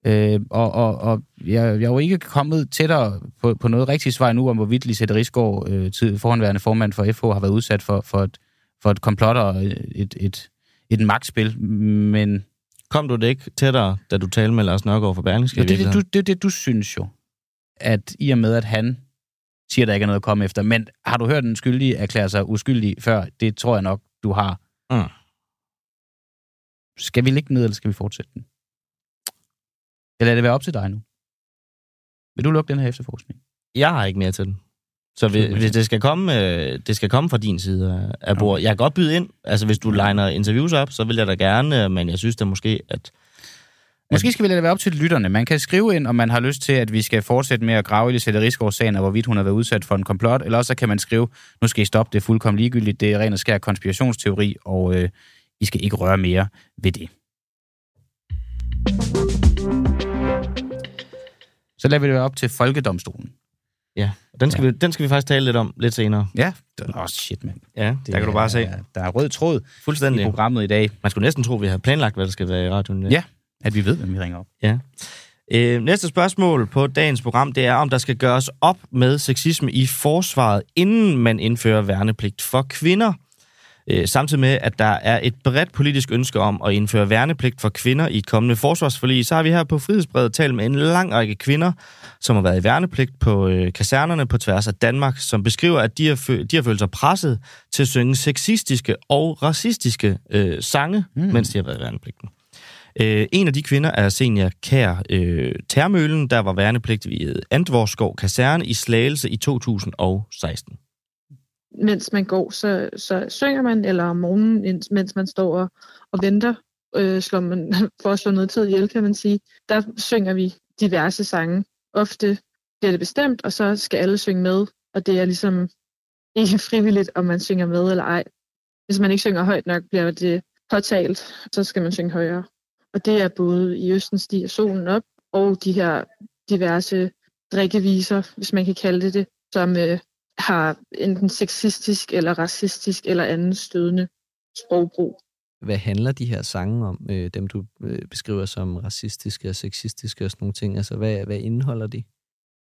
Øh, og og, og jeg, jeg er jo ikke kommet tættere på, på noget rigtigt svar nu, om hvorvidt Lisette Rigsgaard, øh, tid, forhåndværende formand for FH, har været udsat for, for, et, for et komplot og et, et, et magtspil, men... Kom du det ikke tættere, da du talte med Lars Nørgaard for Berlingske? Jo, det er det, du, det, det, du synes jo, at i og med, at han siger, der ikke er noget at komme efter, men har du hørt den skyldige erklære sig uskyldig før? Det tror jeg nok, du har. Mm. Skal vi ligge ned, eller skal vi fortsætte den? Eller er det være op til dig nu? Vil du lukke den her efterforskning? Jeg har ikke mere til den. Så hvis det skal komme, øh, det skal komme fra din side af bordet. Jeg kan godt byde ind. Altså, hvis du liner interviews op, så vil jeg da gerne, men jeg synes da måske, at... Måske skal vi lade det være op til lytterne. Man kan skrive ind, om man har lyst til, at vi skal fortsætte med at grave i Lisette Rigsgaard-sagen, og hvorvidt hun har været udsat for en komplot, eller også kan man skrive, nu skal I stoppe, det er fuldkommen ligegyldigt, det er ren og skær konspirationsteori, og øh, I skal ikke røre mere ved det. Så lader vi det være op til Folkedomstolen. Ja, den skal, ja. Vi, den skal vi faktisk tale lidt om lidt senere. Ja, åh oh, shit, mand. Ja, det der kan er, du bare se. Der er rød tråd Fuldstændig. i programmet i dag. Man skulle næsten tro, vi har planlagt, hvad der skal være i radioen. Ja, at vi ved, hvem vi ringer op. Ja. Øh, næste spørgsmål på dagens program, det er, om der skal gøres op med sexisme i forsvaret, inden man indfører værnepligt for kvinder. Øh, samtidig med, at der er et bredt politisk ønske om at indføre værnepligt for kvinder i et kommende forsvarsforlig, så har vi her på Frihedsbredet talt med en lang række kvinder, som har været i værnepligt på øh, kasernerne på tværs af Danmark, som beskriver, at de har, fø- de har følt sig presset til at synge sexistiske og racistiske øh, sange, mm. mens de har været i værnepligten. Øh, en af de kvinder er senior Kær øh, Termølen, der var værnepligt ved øh, Antvorskov Kaserne i Slagelse i 2016 mens man går, så, så synger man, eller om morgenen, mens man står og, og venter, øh, slår man, for at slå noget tid ihjel, kan man sige, der synger vi diverse sange. Ofte bliver det bestemt, og så skal alle synge med, og det er ligesom ikke frivilligt, om man synger med eller ej. Hvis man ikke synger højt nok, bliver det påtalt, så skal man synge højere. Og det er både i Østen stiger solen op, og de her diverse drikkeviser, hvis man kan kalde det det, som øh, har enten sexistisk eller racistisk eller anden stødende sprogbrug. Hvad handler de her sange om, øh, dem du øh, beskriver som racistiske og sexistiske og sådan nogle ting? Altså, hvad, hvad indeholder de?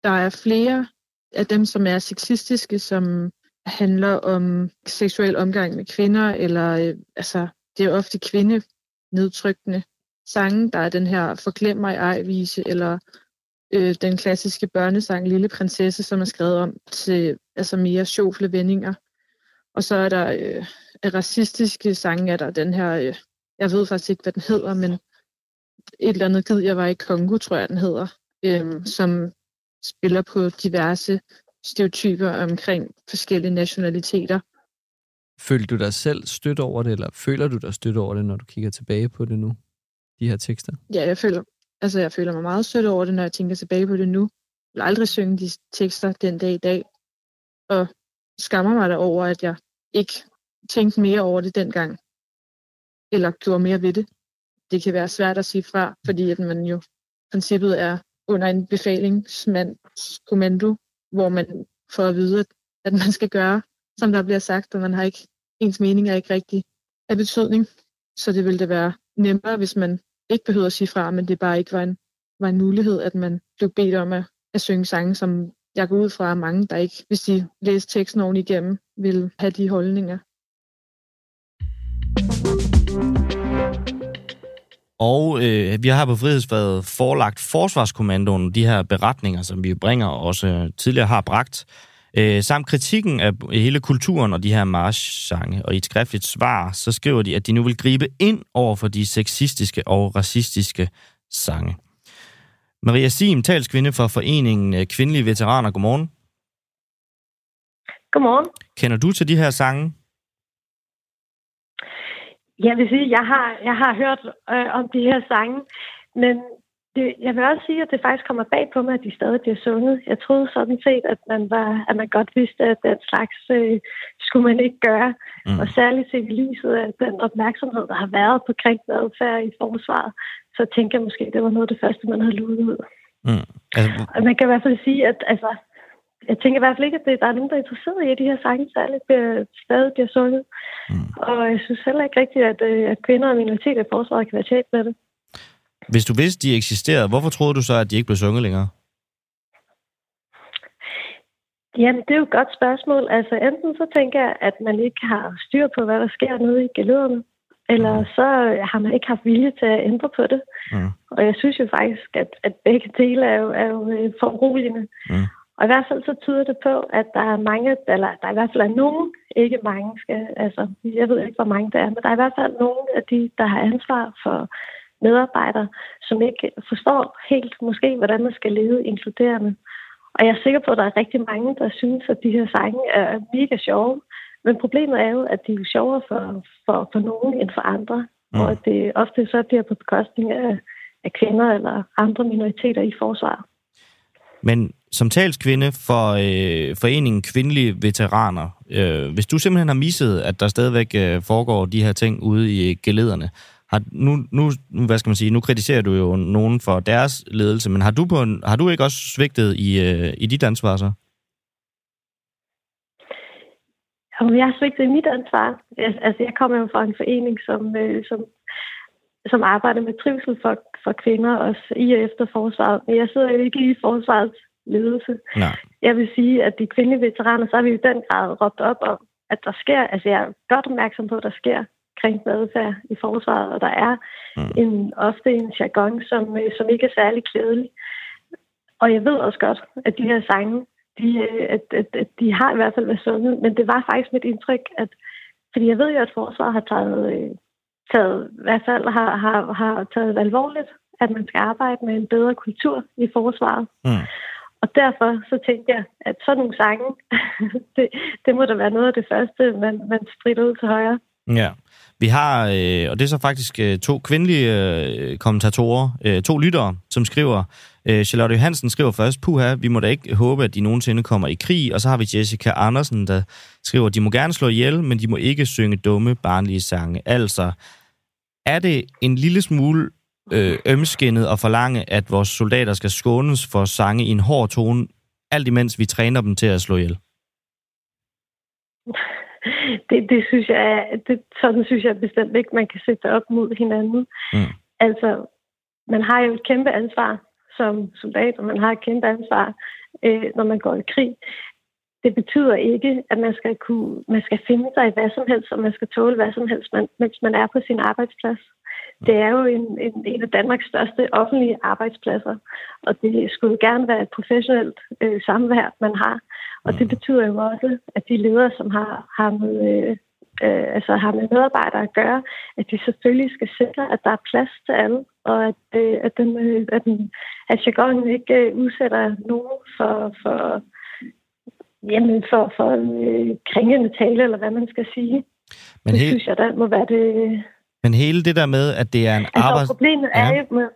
Der er flere af dem, som er sexistiske, som handler om seksuel omgang med kvinder, eller øh, altså, det er ofte kvinde nedtrykkende sange. Der er den her Forglem mig ej-vise, eller øh, den klassiske børnesang Lille Prinsesse, som er skrevet om til altså mere sjofle vendinger. Og så er der øh, racistiske sange, er der den her, øh, jeg ved faktisk ikke, hvad den hedder, men et eller andet gid, jeg var i Kongo, tror jeg, den hedder, øh, som spiller på diverse stereotyper omkring forskellige nationaliteter. Føler du dig selv stødt over det, eller føler du dig stødt over det, når du kigger tilbage på det nu, de her tekster? Ja, jeg føler, altså, jeg føler mig meget sødt over det, når jeg tænker tilbage på det nu. Jeg vil aldrig synge de tekster den dag i dag og skammer mig da over, at jeg ikke tænkte mere over det dengang, eller gjorde mere ved det. Det kan være svært at sige fra, fordi at man jo princippet er under en befalingsmands kommando, hvor man får at vide, at man skal gøre, som der bliver sagt, og man har ikke, ens mening er ikke rigtig af betydning. Så det ville det være nemmere, hvis man ikke behøvede at sige fra, men det bare ikke var en, var en mulighed, at man blev bedt om at, at synge sange, som jeg går ud fra, at mange, der ikke, hvis de læser teksten ordentligt igennem, vil have de holdninger. Og øh, vi har på Frihedsfaget forelagt Forsvarskommandoen de her beretninger, som vi bringer og også tidligere har bragt, øh, samt kritikken af hele kulturen og de her marschsange. Og i et skriftligt svar, så skriver de, at de nu vil gribe ind over for de sexistiske og racistiske sange. Maria Sim, talskvinde for Foreningen øh, Kvindelige Veteraner. Godmorgen. Godmorgen. Kender du til de her sange? Jeg vil sige, jeg har, jeg har hørt øh, om de her sange, men det, jeg vil også sige, at det faktisk kommer bag på mig, at de stadig bliver sunget. Jeg troede sådan set, at man, var, at man godt vidste, at den slags øh, skulle man ikke gøre. Mm. Og særligt set i lyset af den opmærksomhed, der har været på krænkende adfærd i forsvaret, så tænker jeg måske, at det var noget af det første, man havde luet ud. Mm. Altså... Og man kan i hvert fald sige, at altså, jeg tænker i hvert fald ikke, at det, der er nogen, der er interesseret i, at de her sange særligt bliver, stadig bliver sunget. Mm. Og jeg synes heller ikke rigtigt, at, øh, at kvinder og minoriteter i forsvaret kan være tjent med det. Hvis du vidste, de eksisterede, hvorfor troede du så, at de ikke blev sunget længere? Jamen, det er jo et godt spørgsmål. Altså, enten så tænker jeg, at man ikke har styr på, hvad der sker nede i geløderne, eller mm. så har man ikke haft vilje til at ændre på det. Mm. Og jeg synes jo faktisk, at, at begge dele er jo, er jo øh, foruroligende. Mm. Og i hvert fald så tyder det på, at der er mange, eller der i hvert fald er nogen, ikke mange, skal, altså jeg ved ikke, hvor mange der er, men der er i hvert fald nogen af de, der har ansvar for medarbejdere, som ikke forstår helt måske, hvordan man skal leve inkluderende. Og jeg er sikker på, at der er rigtig mange, der synes, at de her sange er mega sjove. Men problemet er jo, at de er sjovere for, for, for nogen end for andre. Mm. Og at det ofte så bliver på bekostning af, af kvinder eller andre minoriteter i forsvaret. Men som talskvinde for øh, Foreningen Kvindelige Veteraner, øh, hvis du simpelthen har misset, at der stadigvæk øh, foregår de her ting ude i gelederne, har, nu, nu, hvad skal man sige, nu kritiserer du jo nogen for deres ledelse, men har du, på en, har du ikke også svigtet i, øh, i dit ansvar så? Om jeg har svigtet i mit ansvar? Altså, jeg kommer jo fra en forening, som, øh, som, som arbejder med trivsel for, for kvinder, også i og efter forsvaret. Men jeg sidder jo ikke i forsvarets ledelse. Nej. Jeg vil sige, at de kvindelige veteraner, så har vi i den grad råbt op om, at der sker, altså jeg er godt opmærksom på, at der sker krænkende adfærd i forsvaret, og der er mm. en, ofte en jargon, som, øh, som ikke er særlig klædelig. Og jeg ved også godt, at de her sange, de, øh, at, at, at de har i hvert fald været sunget, men det var faktisk mit indtryk, at fordi jeg ved jo, at forsvaret har taget, øh, taget i hvert fald har, har, har taget alvorligt, at man skal arbejde med en bedre kultur i forsvaret. Mm. Og derfor så tænkte jeg, at sådan nogle sange, det, det må da være noget af det første, man, man spritter ud til højre. Ja. Vi har, øh, og det er så faktisk øh, to kvindelige øh, kommentatorer, øh, to lyttere, som skriver, øh, Charlotte Johansen skriver først, puha, vi må da ikke håbe, at de nogensinde kommer i krig, og så har vi Jessica Andersen, der skriver, de må gerne slå ihjel, men de må ikke synge dumme, barnlige sange. Altså, er det en lille smule øh, ømskinnet og forlange, at vores soldater skal skånes for sange i en hård tone, alt imens vi træner dem til at slå ihjel? Det, det synes jeg, det, sådan synes jeg bestemt ikke, man kan sætte op mod hinanden. Mm. Altså, man har jo et kæmpe ansvar som soldat, og man har et kæmpe ansvar, øh, når man går i krig. Det betyder ikke, at man skal, kunne, man skal finde sig i hvad som helst, og man skal tåle hvad som helst, man, mens man er på sin arbejdsplads. Det er jo en, en, en af Danmarks største offentlige arbejdspladser, og det skulle gerne være et professionelt øh, samvær, man har. Og det betyder jo også, at de ledere, som har, har med øh, øh, altså har med medarbejdere at gøre, at de selvfølgelig skal sikre, at der er plads til alle, og at, øh, at, den, øh, at, den, at jargonen ikke øh, udsætter nogen for, for, jamen for, for øh, kringende tale, eller hvad man skal sige. Men det he- synes jeg, der må være det, men hele det der med, at det er en altså, arbejds... problemet er ja. jo... Med,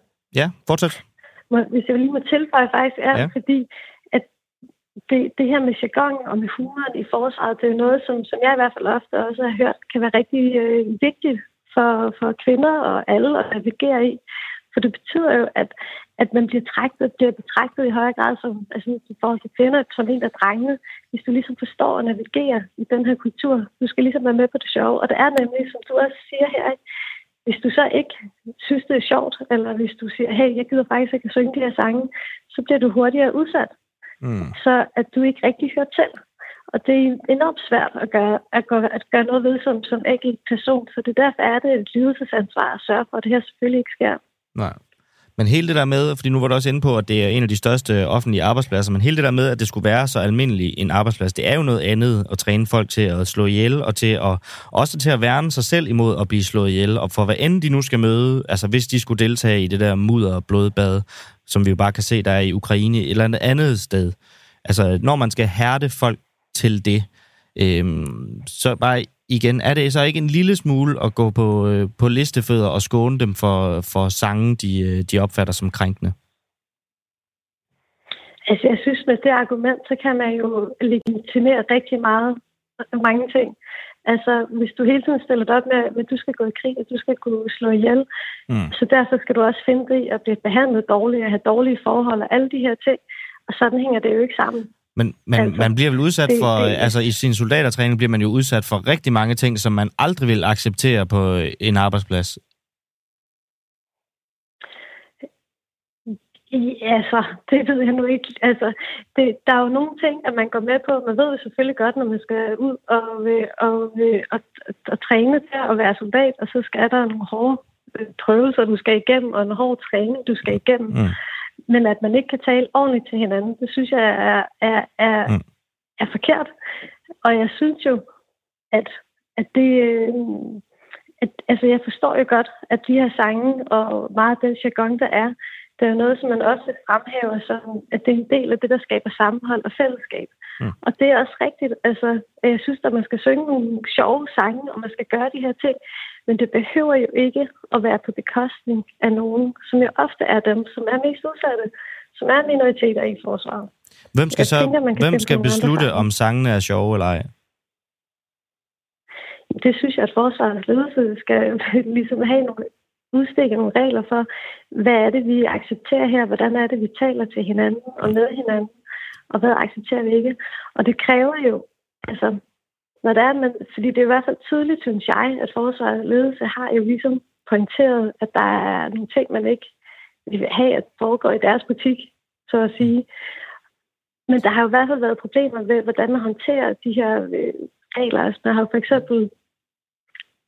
ja, fortsæt. Hvis jeg lige må tilføje faktisk, er ja. fordi, at det, det her med jargon og med humoren i forsvaret, det er noget, som, som jeg i hvert fald ofte også har hørt, kan være rigtig øh, vigtigt for, for kvinder og alle at navigere i. For det betyder jo, at, at man bliver, trækket, bliver betragtet i højere grad som, altså i forhold til kvinder, som en af drengene, hvis du ligesom forstår at navigere i den her kultur. Du skal ligesom være med på det sjove. Og det er nemlig, som du også siger her, hvis du så ikke synes, det er sjovt, eller hvis du siger, hey, jeg gider faktisk ikke at synge de her sange, så bliver du hurtigere udsat. Mm. Så at du ikke rigtig hører til. Og det er enormt svært at gøre, at gøre, at gøre noget ved som, som enkelt person. Så det derfor er det et lidelsesansvar at sørge for, at det her selvfølgelig ikke sker. Nej. Men hele det der med, fordi nu var du også inde på, at det er en af de største offentlige arbejdspladser, men hele det der med, at det skulle være så almindelig en arbejdsplads, det er jo noget andet at træne folk til at slå ihjel, og til at, også til at værne sig selv imod at blive slået ihjel. Og for hvad end de nu skal møde, altså hvis de skulle deltage i det der mudder og blodbad, som vi jo bare kan se, der er i Ukraine, eller et andet sted. Altså når man skal hærde folk til det, øhm, så bare igen, er det så ikke en lille smule at gå på, øh, på listefødder og skåne dem for, for sange, de, øh, de opfatter som krænkende? Altså, jeg synes, med det argument, så kan man jo legitimere rigtig meget, mange ting. Altså, hvis du hele tiden stiller dig op med, at du skal gå i krig, og du skal kunne slå ihjel, mm. så derfor skal du også finde dig i at blive behandlet dårligt, og have dårlige forhold og alle de her ting. Og sådan hænger det jo ikke sammen. Men man, altså, man bliver vel udsat det, for, det, altså i sin soldatertræning bliver man jo udsat for rigtig mange ting, som man aldrig vil acceptere på en arbejdsplads. I, altså, det ved jeg nu ikke. Altså, det, der er jo nogle ting, at man går med på. Man ved jo selvfølgelig godt, når man skal ud og, og, og, og, og træne til at være soldat, og så skal der nogle hårde øh, prøvelser, du skal igennem, og en hård træning, du skal igennem. Mm. Men at man ikke kan tale ordentligt til hinanden, det synes jeg er, er, er, mm. er forkert. Og jeg synes jo, at, at det... Øh, at, altså, jeg forstår jo godt, at de her sange og meget af den jargon, der er, det er jo noget, som man også fremhæver som, at det er en del af det, der skaber sammenhold og fællesskab. Mm. Og det er også rigtigt. Altså, jeg synes, at man skal synge nogle sjove sange, og man skal gøre de her ting. Men det behøver jo ikke at være på bekostning af nogen, som jo ofte er dem, som er mest udsatte, som er minoriteter i forsvaret. Hvem skal, så, tænker, hvem skal beslutte, om sangene er sjove eller ej? Det synes jeg, at forsvarets ledelse skal ligesom have nogle udstikke nogle regler for, hvad er det, vi accepterer her, hvordan er det, vi taler til hinanden og med hinanden, og hvad accepterer vi ikke. Og det kræver jo, altså, når det er, man, fordi det er i hvert fald tydeligt, synes jeg, at forsvarets ledelse har jo ligesom pointeret, at der er nogle ting, man ikke vil have, at foregår i deres butik, så at sige. Men der har jo i hvert fald været problemer ved, hvordan man håndterer de her øh, regler. Altså, man har for eksempel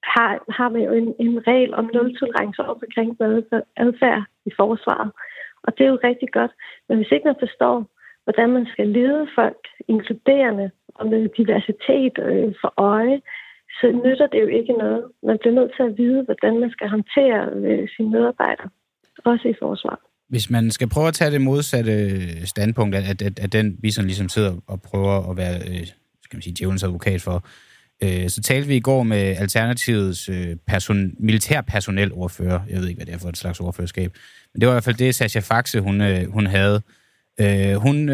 har, har man jo en, en regel om nul-tolerance over for krænkende adfærd i forsvaret. Og det er jo rigtig godt. Men hvis ikke man forstår, hvordan man skal lede folk inkluderende og med diversitet øh, for øje, så nytter det jo ikke noget. Man bliver nødt til at vide, hvordan man skal håndtere øh, sine medarbejdere, også i forsvaret. Hvis man skal prøve at tage det modsatte standpunkt, at, at, at den vi sådan ligesom sidder og prøver at være øh, skal man sige, djævelens advokat for, Øh, så talte vi i går med Alternativets øh, person, militærpersonelordfører. Jeg ved ikke, hvad det er for et slags ordførerskab. Men det var i hvert fald det, Sasha Faxe, hun, øh, hun havde hun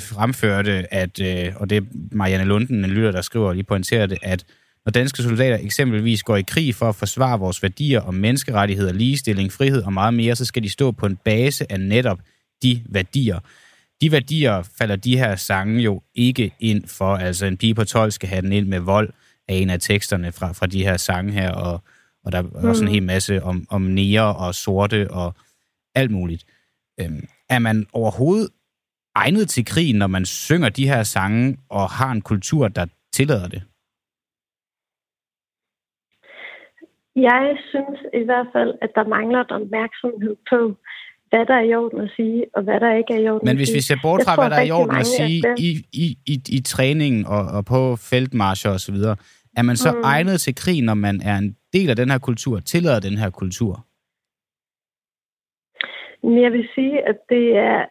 fremførte, at, og det er Marianne Lunden, en lytter, der skriver lige pointerer det, at når danske soldater eksempelvis går i krig for at forsvare vores værdier om menneskerettigheder, ligestilling, frihed og meget mere, så skal de stå på en base af netop de værdier. De værdier falder de her sange jo ikke ind for. Altså en pige på 12 skal have den ind med vold af en af teksterne fra, fra de her sange her, og, og der er mm. også en hel masse om, om nære og sorte og alt muligt. Øhm, er man overhovedet egnet til krig, når man synger de her sange og har en kultur, der tillader det? Jeg synes i hvert fald, at der mangler en opmærksomhed på, hvad der er i orden at sige, og hvad der ikke er i orden Men hvis vi ser bort fra, hvad der er i orden at sige i, i, i, i træningen og, og på feltmarscher osv., er man så mm. egnet til krig, når man er en del af den her kultur, tillader den her kultur? Jeg vil sige, at det er...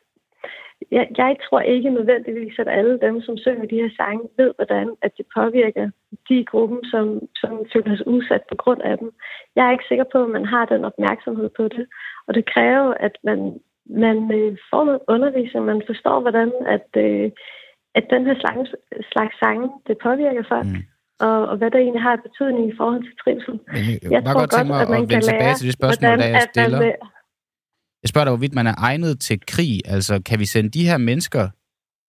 Jeg, jeg tror ikke nødvendigvis, at alle dem, som synger de her sange, ved, hvordan at det påvirker de i gruppen, som, som føler sig udsat på grund af dem. Jeg er ikke sikker på, at man har den opmærksomhed på det. Og det kræver, at man, man øh, får noget undervisning, man forstår, hvordan at, øh, at den her slags, slags sange, det påvirker folk. Mm og, og hvad der egentlig har betydning i forhold til trivsel. Men jeg, jeg tror godt, godt at man at kan tilbage til det spørgsmål, hvordan, der jeg stiller. Man, jeg spørger dig, hvorvidt man er egnet til krig. Altså, kan vi sende de her mennesker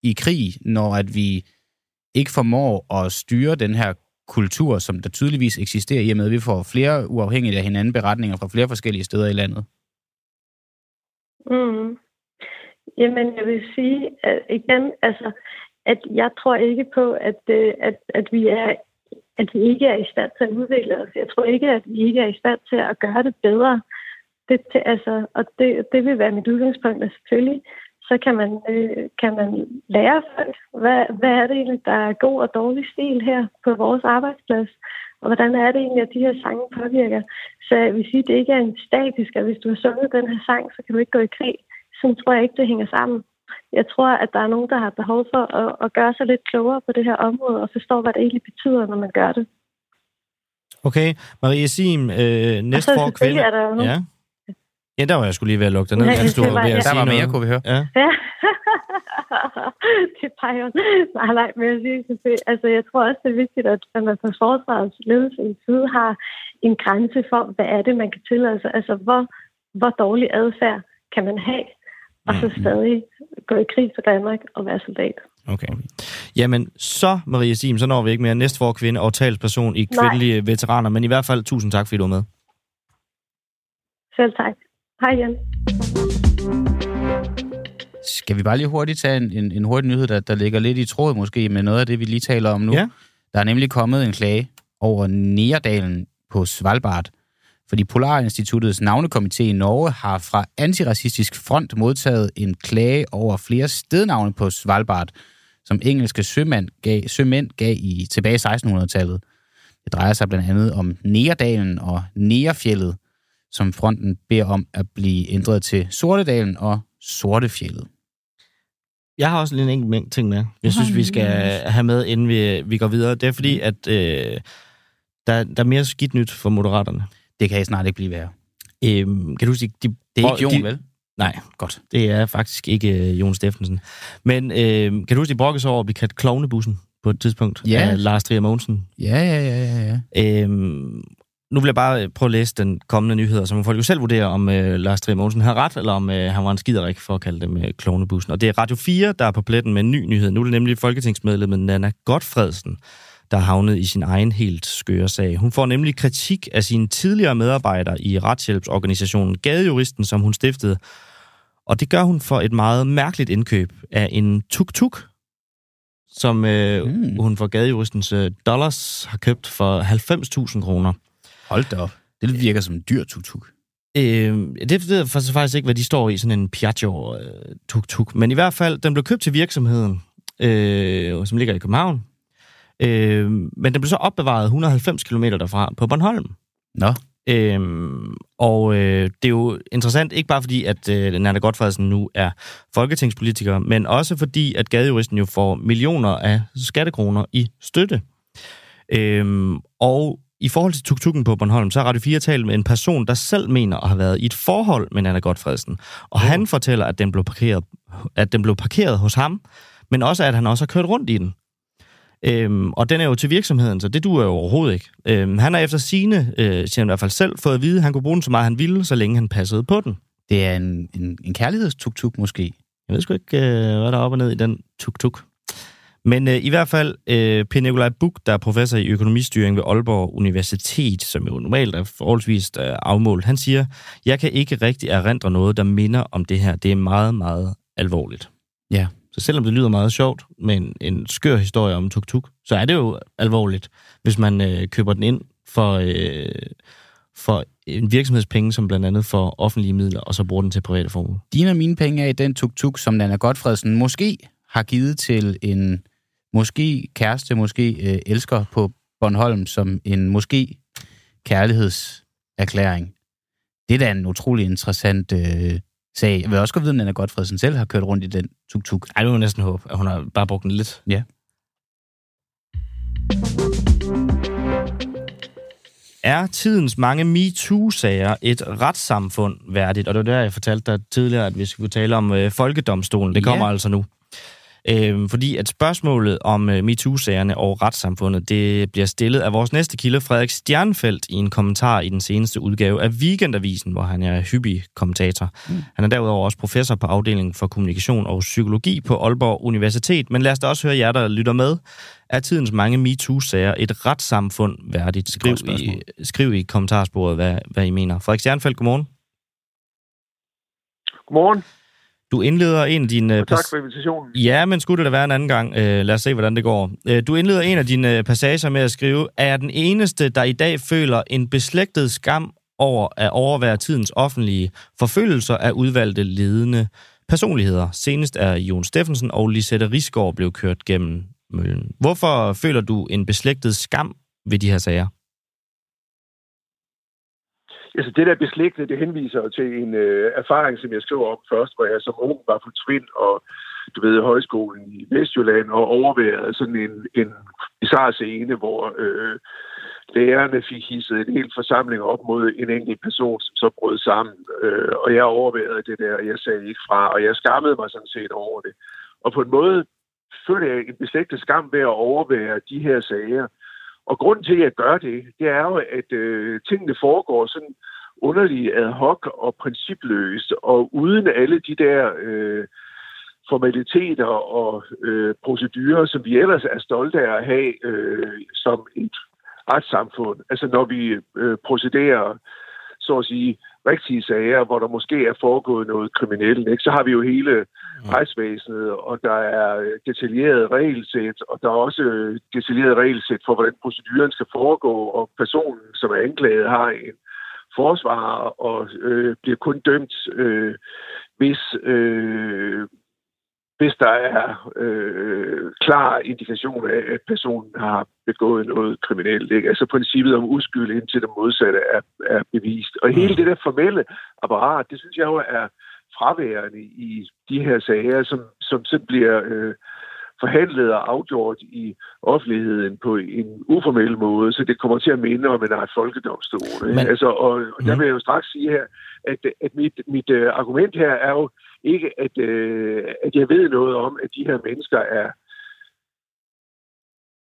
i krig, når at vi ikke formår at styre den her kultur, som der tydeligvis eksisterer i og med, at vi får flere uafhængige af hinanden beretninger fra flere forskellige steder i landet? Mm. Jamen, jeg vil sige, at igen, altså, at jeg tror ikke på, at, øh, at, at vi er at vi ikke er i stand til at udvikle os. Jeg tror ikke, at vi ikke er i stand til at gøre det bedre. Det, det, altså, og det, det vil være mit udgangspunkt, og selvfølgelig så kan man, øh, kan man lære folk, hvad, hvad er det egentlig, der er god og dårlig stil her på vores arbejdsplads, og hvordan er det egentlig, at de her sange påvirker. Så jeg vil sige, at det ikke er en statisk, at hvis du har sunget den her sang, så kan du ikke gå i krig. Så tror jeg ikke, det hænger sammen jeg tror, at der er nogen, der har behov for at, at gøre sig lidt klogere på det her område og forstå, hvad det egentlig betyder, når man gør det. Okay, Marie Sim, øh, næste for kvinde. Er der jo ja. Ja, der var jeg skulle lige ved at lukke dig ned. Ja, det var, ja. Der var mere, kunne vi høre. Ja. ja. det er bare Nej, nej, men jeg siger, altså, jeg tror også, det er vigtigt, at man på forsvarets ledelse i side har en grænse for, hvad er det, man kan tillade sig. Altså, hvor, hvor dårlig adfærd kan man have og så mm, mm. stadig gå i krig for Danmark og være soldat. Okay. Jamen, så Maria Sim, så når vi ikke mere næste for kvinde og talsperson i kvindelige Nej. veteraner, men i hvert fald tusind tak, fordi du var med. Selv tak. Hej igen. Skal vi bare lige hurtigt tage en, en, en hurtig nyhed, der, der ligger lidt i tråd måske med noget af det, vi lige taler om nu? Ja. Der er nemlig kommet en klage over Nerdalen på Svalbard, fordi Polarinstituttets navnekomité i Norge har fra Antiracistisk Front modtaget en klage over flere stednavne på Svalbard, som engelske sømænd gav, sømænd gav i tilbage i 1600-tallet. Det drejer sig blandt andet om Nerdalen og Nerfjellet, som fronten beder om at blive ændret til Sortedalen og Sortefjellet. Jeg har også lige en enkelt mængde ting med. Jeg synes, vi skal have med, inden vi, vi går videre. Det er fordi, at øh, der, der er mere skidt nyt for moderaterne. Det kan I snart ikke blive værre. Øhm, kan du sige, de, Det er ikke Jon, de, vel? Nej, Godt. det er faktisk ikke øh, Jon Steffensen. Men øh, kan du huske, de brokkede sig over at blive kaldt klovnebussen på et tidspunkt Ja. af Lars Trier Mogensen? Ja, ja, ja, ja, ja. Øhm, nu vil jeg bare prøve at læse den kommende nyheder, så må folk jo selv vurdere, om øh, Lars Trier Mogensen har ret, eller om øh, han var en skiderik for at kalde dem øh, klovnebussen. Og det er Radio 4, der er på pletten med en ny nyhed. Nu er det nemlig folketingsmedlemmet Nana Godfredsen, der havnet i sin egen helt skøre sag. Hun får nemlig kritik af sine tidligere medarbejdere i retshjælpsorganisationen Gadejuristen, som hun stiftede. Og det gør hun for et meget mærkeligt indkøb af en tuk-tuk, som øh, mm. hun for Gadejuristens øh, dollars har købt for 90.000 kroner. Hold da op. Det virker som en dyr tuk-tuk. Øh, det ved jeg faktisk faktisk ikke, hvad de står i, sådan en Piaggio øh, tuk-tuk. Men i hvert fald, den blev købt til virksomheden, øh, som ligger i København. Øh, men den blev så opbevaret 190 km derfra på Bornholm. Nå, Øhm, og øh, det er jo interessant, ikke bare fordi, at øh, Nana Godfredsen nu er folketingspolitiker, men også fordi, at gadejuristen jo får millioner af skattekroner i støtte. Øhm, og i forhold til tuk-tukken på Bornholm, så har Radio 4 talt med en person, der selv mener at have været i et forhold med Nana Godfredsen. Og oh. han fortæller, at den, blev parkeret, at den blev parkeret hos ham, men også, at han også har kørt rundt i den. Øhm, og den er jo til virksomheden, så det duer jo overhovedet ikke. Øhm, han har efter sine, øh, siger han i hvert fald selv, fået at vide, at han kunne bruge den så meget, han ville, så længe han passede på den. det er en, en, en kærlighedstuk-tuk måske. Jeg ved sgu ikke, øh, hvad der er op og ned i den tuk-tuk. Men øh, i hvert fald, øh, Per Nikolaj Buk, der er professor i økonomistyring ved Aalborg Universitet, som jo normalt er forholdsvis øh, afmålt, han siger, jeg kan ikke rigtig erindre noget, der minder om det her. Det er meget, meget alvorligt. Ja. Så selvom det lyder meget sjovt med en, en skør historie om tuk-tuk, så er det jo alvorligt, hvis man øh, køber den ind for, øh, for en virksomhedspenge, som blandt andet får offentlige midler, og så bruger den til private formål. Dine og mine penge er i den tuk-tuk, som Nana Godfredsen måske har givet til en måske kæreste, måske øh, elsker på Bornholm, som en måske kærlighedserklæring. Det er da en utrolig interessant øh, sag. Jeg vil også godt vide, at Nana Godfredsen selv har kørt rundt i den tuk-tuk. Ej, det må næsten håbe, at hun har bare brugt den lidt. Ja. Er tidens mange MeToo-sager et retssamfund værdigt? Og det var der, jeg fortalte dig tidligere, at vi skulle tale om øh, folkedomstolen. Det kommer Ja. altså nu. Øhm, fordi at spørgsmålet om øh, MeToo-sagerne og retssamfundet, det bliver stillet af vores næste kilde, Frederik Stjernfeldt, i en kommentar i den seneste udgave af Weekendavisen, hvor han er hyppig kommentator. Mm. Han er derudover også professor på afdelingen for kommunikation og psykologi på Aalborg Universitet. Men lad os da også høre jer, der lytter med. Er tidens mange MeToo-sager et retssamfund værdigt? Skriv i, skriv i kommentarsporet, hvad, hvad I mener. Frederik Stjernfeldt, godmorgen. Godmorgen, Du indleder en af dine... og tak for invitationen. Ja, men skulle det da være en anden gang. Øh, lad os se, hvordan det går. Øh, du indleder en af dine øh, passager med at skrive, er jeg den eneste, der i dag føler en beslægtet skam over at overvære tidens offentlige forfølgelser af udvalgte ledende personligheder. Senest er Jon Steffensen og Lisette Risgaard blev kørt gennem møllen. Hvorfor føler du en beslægtet skam ved de her sager? Altså det der beslægtede, det henviser til en øh, erfaring, som jeg skrev om først, hvor jeg som ung var på Tvind og du ved, højskolen i Vestjylland og overværede sådan en, en bizarre scene, hvor øh, lærerne fik hisset en hel forsamling op mod en enkelt person, som så brød sammen. Øh, og jeg overværede det der, og jeg sagde ikke fra, og jeg skammede mig sådan set over det. Og på en måde følte jeg en beslægtet skam ved at overvære de her sager. Og grunden til, at jeg gør det, det er jo, at øh, tingene foregår sådan underligt ad hoc og principløst, og uden alle de der øh, formaliteter og øh, procedurer, som vi ellers er stolte af at have øh, som et retssamfund. Altså når vi øh, procederer, så at sige, rigtige sager, hvor der måske er foregået noget kriminelt, ikke? så har vi jo hele retsvæsenet, og der er detaljeret regelsæt, og der er også detaljeret regelsæt for, hvordan proceduren skal foregå, og personen, som er anklaget, har en forsvar og øh, bliver kun dømt, øh, hvis øh, hvis der er øh, klar indikation af, at personen har begået noget kriminelt. Ikke? Altså princippet om uskyld indtil det modsatte er, er bevist. Og hele mm. det der formelle apparat, det synes jeg jo er fraværende i de her sager, som, som så bliver øh, forhandlet og afgjort i offentligheden på en uformel måde, så det kommer til at minde om en art folkedomstol. Men, altså, og, og der vil jeg jo straks sige her, at, at mit, mit uh, argument her er jo ikke, at, uh, at jeg ved noget om, at de her mennesker er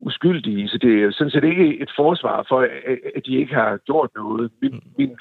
uskyldige. Så det er sådan set ikke et forsvar for, at, at de ikke har gjort noget. Min, min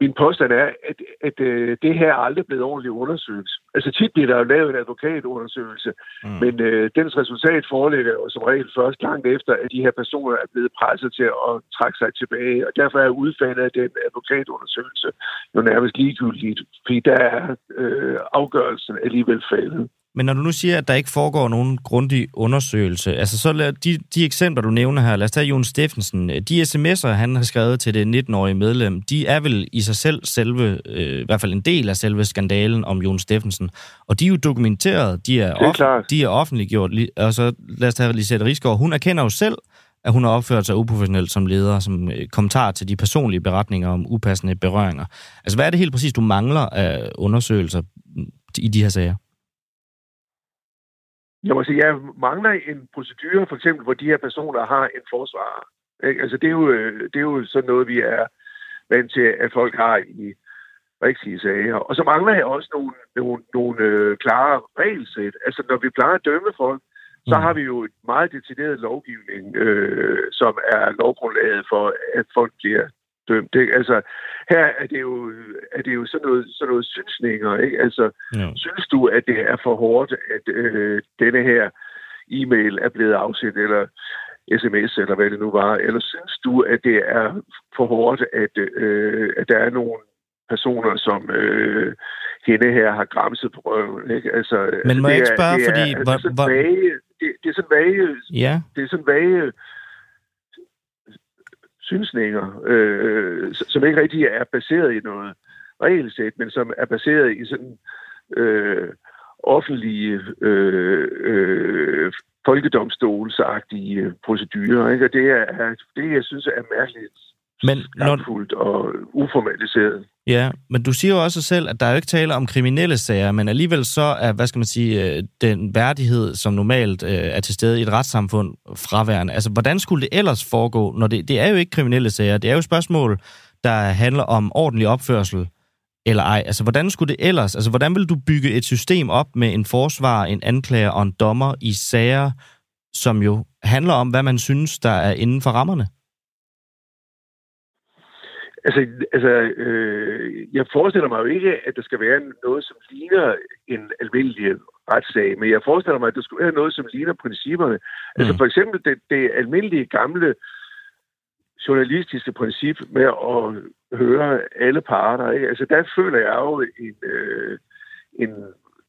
min påstand er, at, at, øh, det her er aldrig blevet ordentligt undersøgt. Altså tit bliver der jo lavet en advokatundersøgelse, mm. men øh, dens resultat foreligger jo som regel først langt efter, at de her personer er blevet presset til at trække sig tilbage. Og derfor er udfaldet af den advokatundersøgelse jo nærmest ligegyldigt, fordi der er øh, afgørelsen alligevel faldet. Men når du nu siger, at der ikke foregår nogen grundig undersøgelse, altså så lad, de, de eksempler, du nævner her, lad os tage Jon Steffensen. De sms'er, han har skrevet til det 19-årige medlem, de er vel i sig selv selve, øh, i hvert fald en del af selve skandalen om Jon Steffensen. Og de er jo dokumenteret, de er, er, off- de er offentliggjort. Og så lad os tage Lisette Rigsgaard. Hun erkender jo selv, at hun har opført sig uprofessionelt som leder, som øh, kommentar til de personlige beretninger om upassende berøringer. Altså, hvad er det helt præcis, du mangler af undersøgelser i de her sager? Jeg må sige, jeg mangler en procedure, for eksempel, hvor de her personer har en forsvar. Ikke? Altså, det er, jo, det er jo sådan noget, vi er vant til, at folk har i rigtige sager. Og så mangler jeg også nogle, nogle, nogle øh, klare regelsæt. Altså, når vi plejer at dømme folk, så mm. har vi jo et meget detaljeret lovgivning, øh, som er lovgrundlaget for, at folk bliver dømt. Ikke? Altså, her er det jo, er det jo sådan, noget, sådan noget synsninger. Ikke? Altså, ja. synes du, at det er for hårdt, at øh, denne her e-mail er blevet afsendt, eller sms, eller hvad det nu var? Eller synes du, at det er for hårdt, at, øh, at der er nogle personer, som øh, hende her har græmset på røven. Ikke? Altså, Men må altså, jeg ikke spørge, er, fordi... Altså, hvor, hvor... Vage, det, det er sådan vage... Ja. Det er sådan vage synsninger, øh, som ikke rigtig er baseret i noget regelsæt, men som er baseret i sådan øh, offentlige øh, øh, folkedomstolsagtige procedurer. Ikke? Og det er det, jeg synes er mærkeligt men når... og uformaliseret. Ja, men du siger jo også selv, at der er jo ikke tale om kriminelle sager, men alligevel så er, hvad skal man sige, øh, den værdighed, som normalt øh, er til stede i et retssamfund, fraværende. Altså, hvordan skulle det ellers foregå, når det, det er jo ikke kriminelle sager, det er jo spørgsmål, der handler om ordentlig opførsel, eller ej. Altså, hvordan skulle det ellers? Altså, hvordan vil du bygge et system op med en forsvar, en anklager og en dommer i sager, som jo handler om, hvad man synes, der er inden for rammerne? Altså, altså øh, jeg forestiller mig jo ikke, at der skal være noget, som ligner en almindelig retssag, men jeg forestiller mig, at der skulle være noget, som ligner principperne. Altså, mm. Altså for eksempel det, det almindelige gamle journalistiske princip med at høre alle parter. Ikke? Altså der føler jeg jo en, øh, en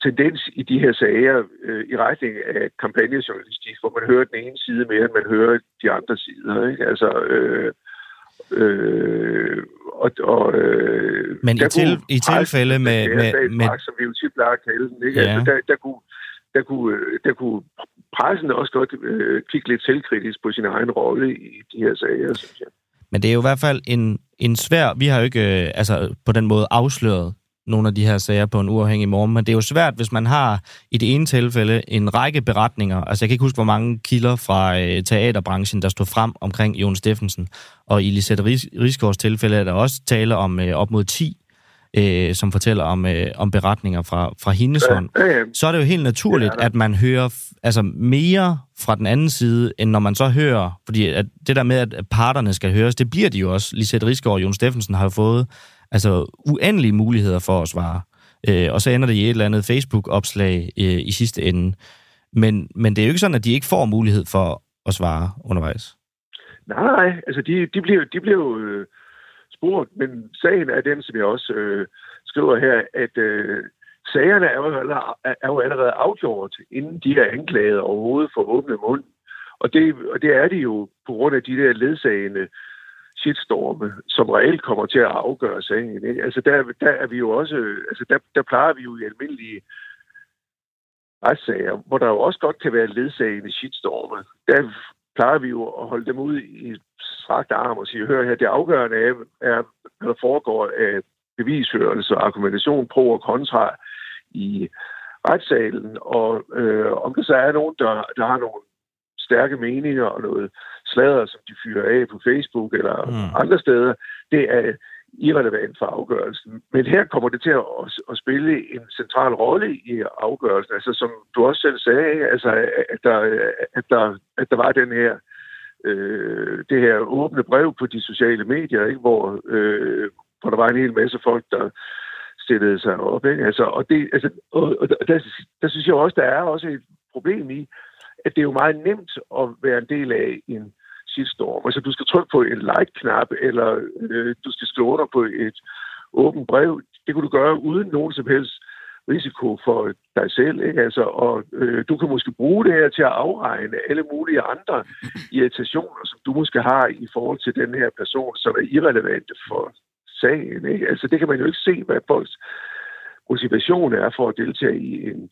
tendens i de her sager øh, i retning af kampagnejournalistik, hvor man hører den ene side mere, end man hører de andre sider. Ikke? Altså, øh, Øh, og, og, øh, Men i, til, i tilfælde med... med, med, med som vi jo tit plejer at kalde den, ikke? Ja. Altså, der, der, kunne, der, kunne, der kunne pressen også godt øh, kigge lidt selvkritisk på sin egen rolle i de her sager, synes jeg. Men det er jo i hvert fald en, en svær... Vi har jo ikke øh, altså, på den måde afsløret nogle af de her sager på en uafhængig morgen, men det er jo svært, hvis man har i det ene tilfælde en række beretninger. Altså jeg kan ikke huske, hvor mange kilder fra øh, teaterbranchen, der stod frem omkring Jon Steffensen. Og i Lisette Rigsgaards tilfælde er der også tale om øh, op mod 10 øh, som fortæller om, øh, om beretninger fra, fra hendes ja, hånd, ja, ja. så er det jo helt naturligt, ja, at man hører altså mere fra den anden side, end når man så hører, fordi at det der med, at parterne skal høres, det bliver de jo også. Lisette Rigsgaard og Jon Steffensen har jo fået altså uendelige muligheder for at svare. Øh, og så ender det i et eller andet Facebook-opslag øh, i sidste ende. Men, men det er jo ikke sådan, at de ikke får mulighed for at svare undervejs. Nej, altså de, de bliver, de bliver jo øh, spurgt, men sagen er den, som jeg også øh, skriver her, at øh, sagerne er jo, er jo allerede afgjort, inden de er anklaget overhovedet for åbne mund. Og det, og det er de jo på grund af de der ledsagende shitstorme, som reelt kommer til at afgøre sagen. Ikke? Altså der, der er vi jo også, altså der, der plejer vi jo i almindelige retssager, hvor der jo også godt kan være ledsagende shitstorme. Der plejer vi jo at holde dem ud i strakt arm og sige, hør her, det afgørende er, er hvad der foregår af bevisførelse og argumentation pro og kontra i retssalen, og øh, om der så er nogen, der, der har nogle stærke meninger og noget sladder, som de fyrer af på Facebook eller mm. andre steder, det er irrelevant for afgørelsen. Men her kommer det til at, at spille en central rolle i afgørelsen. Altså som du også selv sagde, altså, at, der, at, der, at der var den her øh, det her åbne brev på de sociale medier, ikke? Hvor, øh, hvor der var en hel masse folk, der stillede sig op. Ikke? Altså, og det, altså, og, og der, der synes jeg også, der er også et problem i, at det er jo meget nemt at være en del af en shitstorm. Altså, du skal trykke på en like-knap, eller øh, du skal skrive under på et åbent brev. Det kunne du gøre uden nogen som helst risiko for dig selv. Ikke? Altså, og øh, du kan måske bruge det her til at afregne alle mulige andre irritationer, som du måske har i forhold til den her person, som er irrelevante for sagen. Ikke? Altså, det kan man jo ikke se, hvad folks motivation er for at deltage i en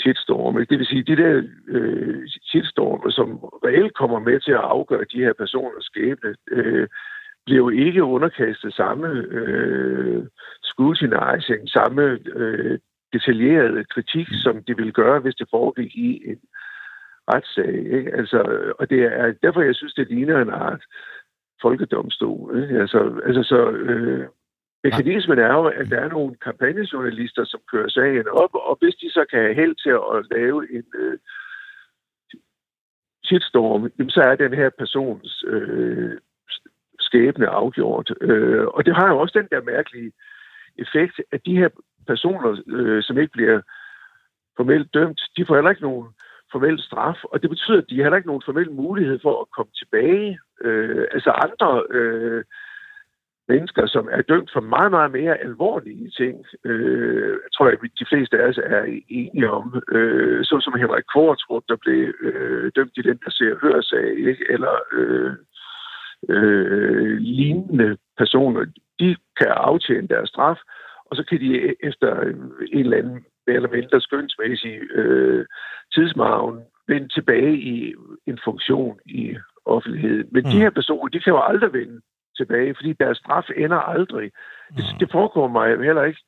shitstorm. Det vil sige, de der øh, shitstorme, som reelt kommer med til at afgøre de her personers skæbne, øh, bliver jo ikke underkastet samme øh, scrutinizing, samme øh, detaljerede kritik, som de ville gøre, hvis det foregik i en retssag. Ikke? Altså, og det er derfor, jeg synes, det ligner en art folkedomstol. Ikke? Altså, altså så, øh, Mekanismen er jo, at der er nogle kampagnejournalister, som kører sagen op, og hvis de så kan have held til at lave en øh, shitstorm, så er den her persons øh, skæbne afgjort. Øh, og det har jo også den der mærkelige effekt, at de her personer, øh, som ikke bliver formelt dømt, de får heller ikke nogen formel straf, og det betyder, at de har heller ikke nogen formel mulighed for at komme tilbage. Øh, altså andre øh, mennesker, som er dømt for meget, meget mere alvorlige ting, øh, jeg tror, at de fleste af os er enige om, øh, så som Henrik Kvartrup, der blev øh, dømt i den, der ser hørsag, ikke? eller øh, øh, lignende personer, de kan aftjene deres straf, og så kan de efter en eller anden mere eller mindre skønsmæssig øh, tidsmarven vende tilbage i en funktion i offentligheden. Men mm. de her personer, de kan jo aldrig vende tilbage, fordi deres straf ender aldrig. Mm. Det, det foregår mig heller ikke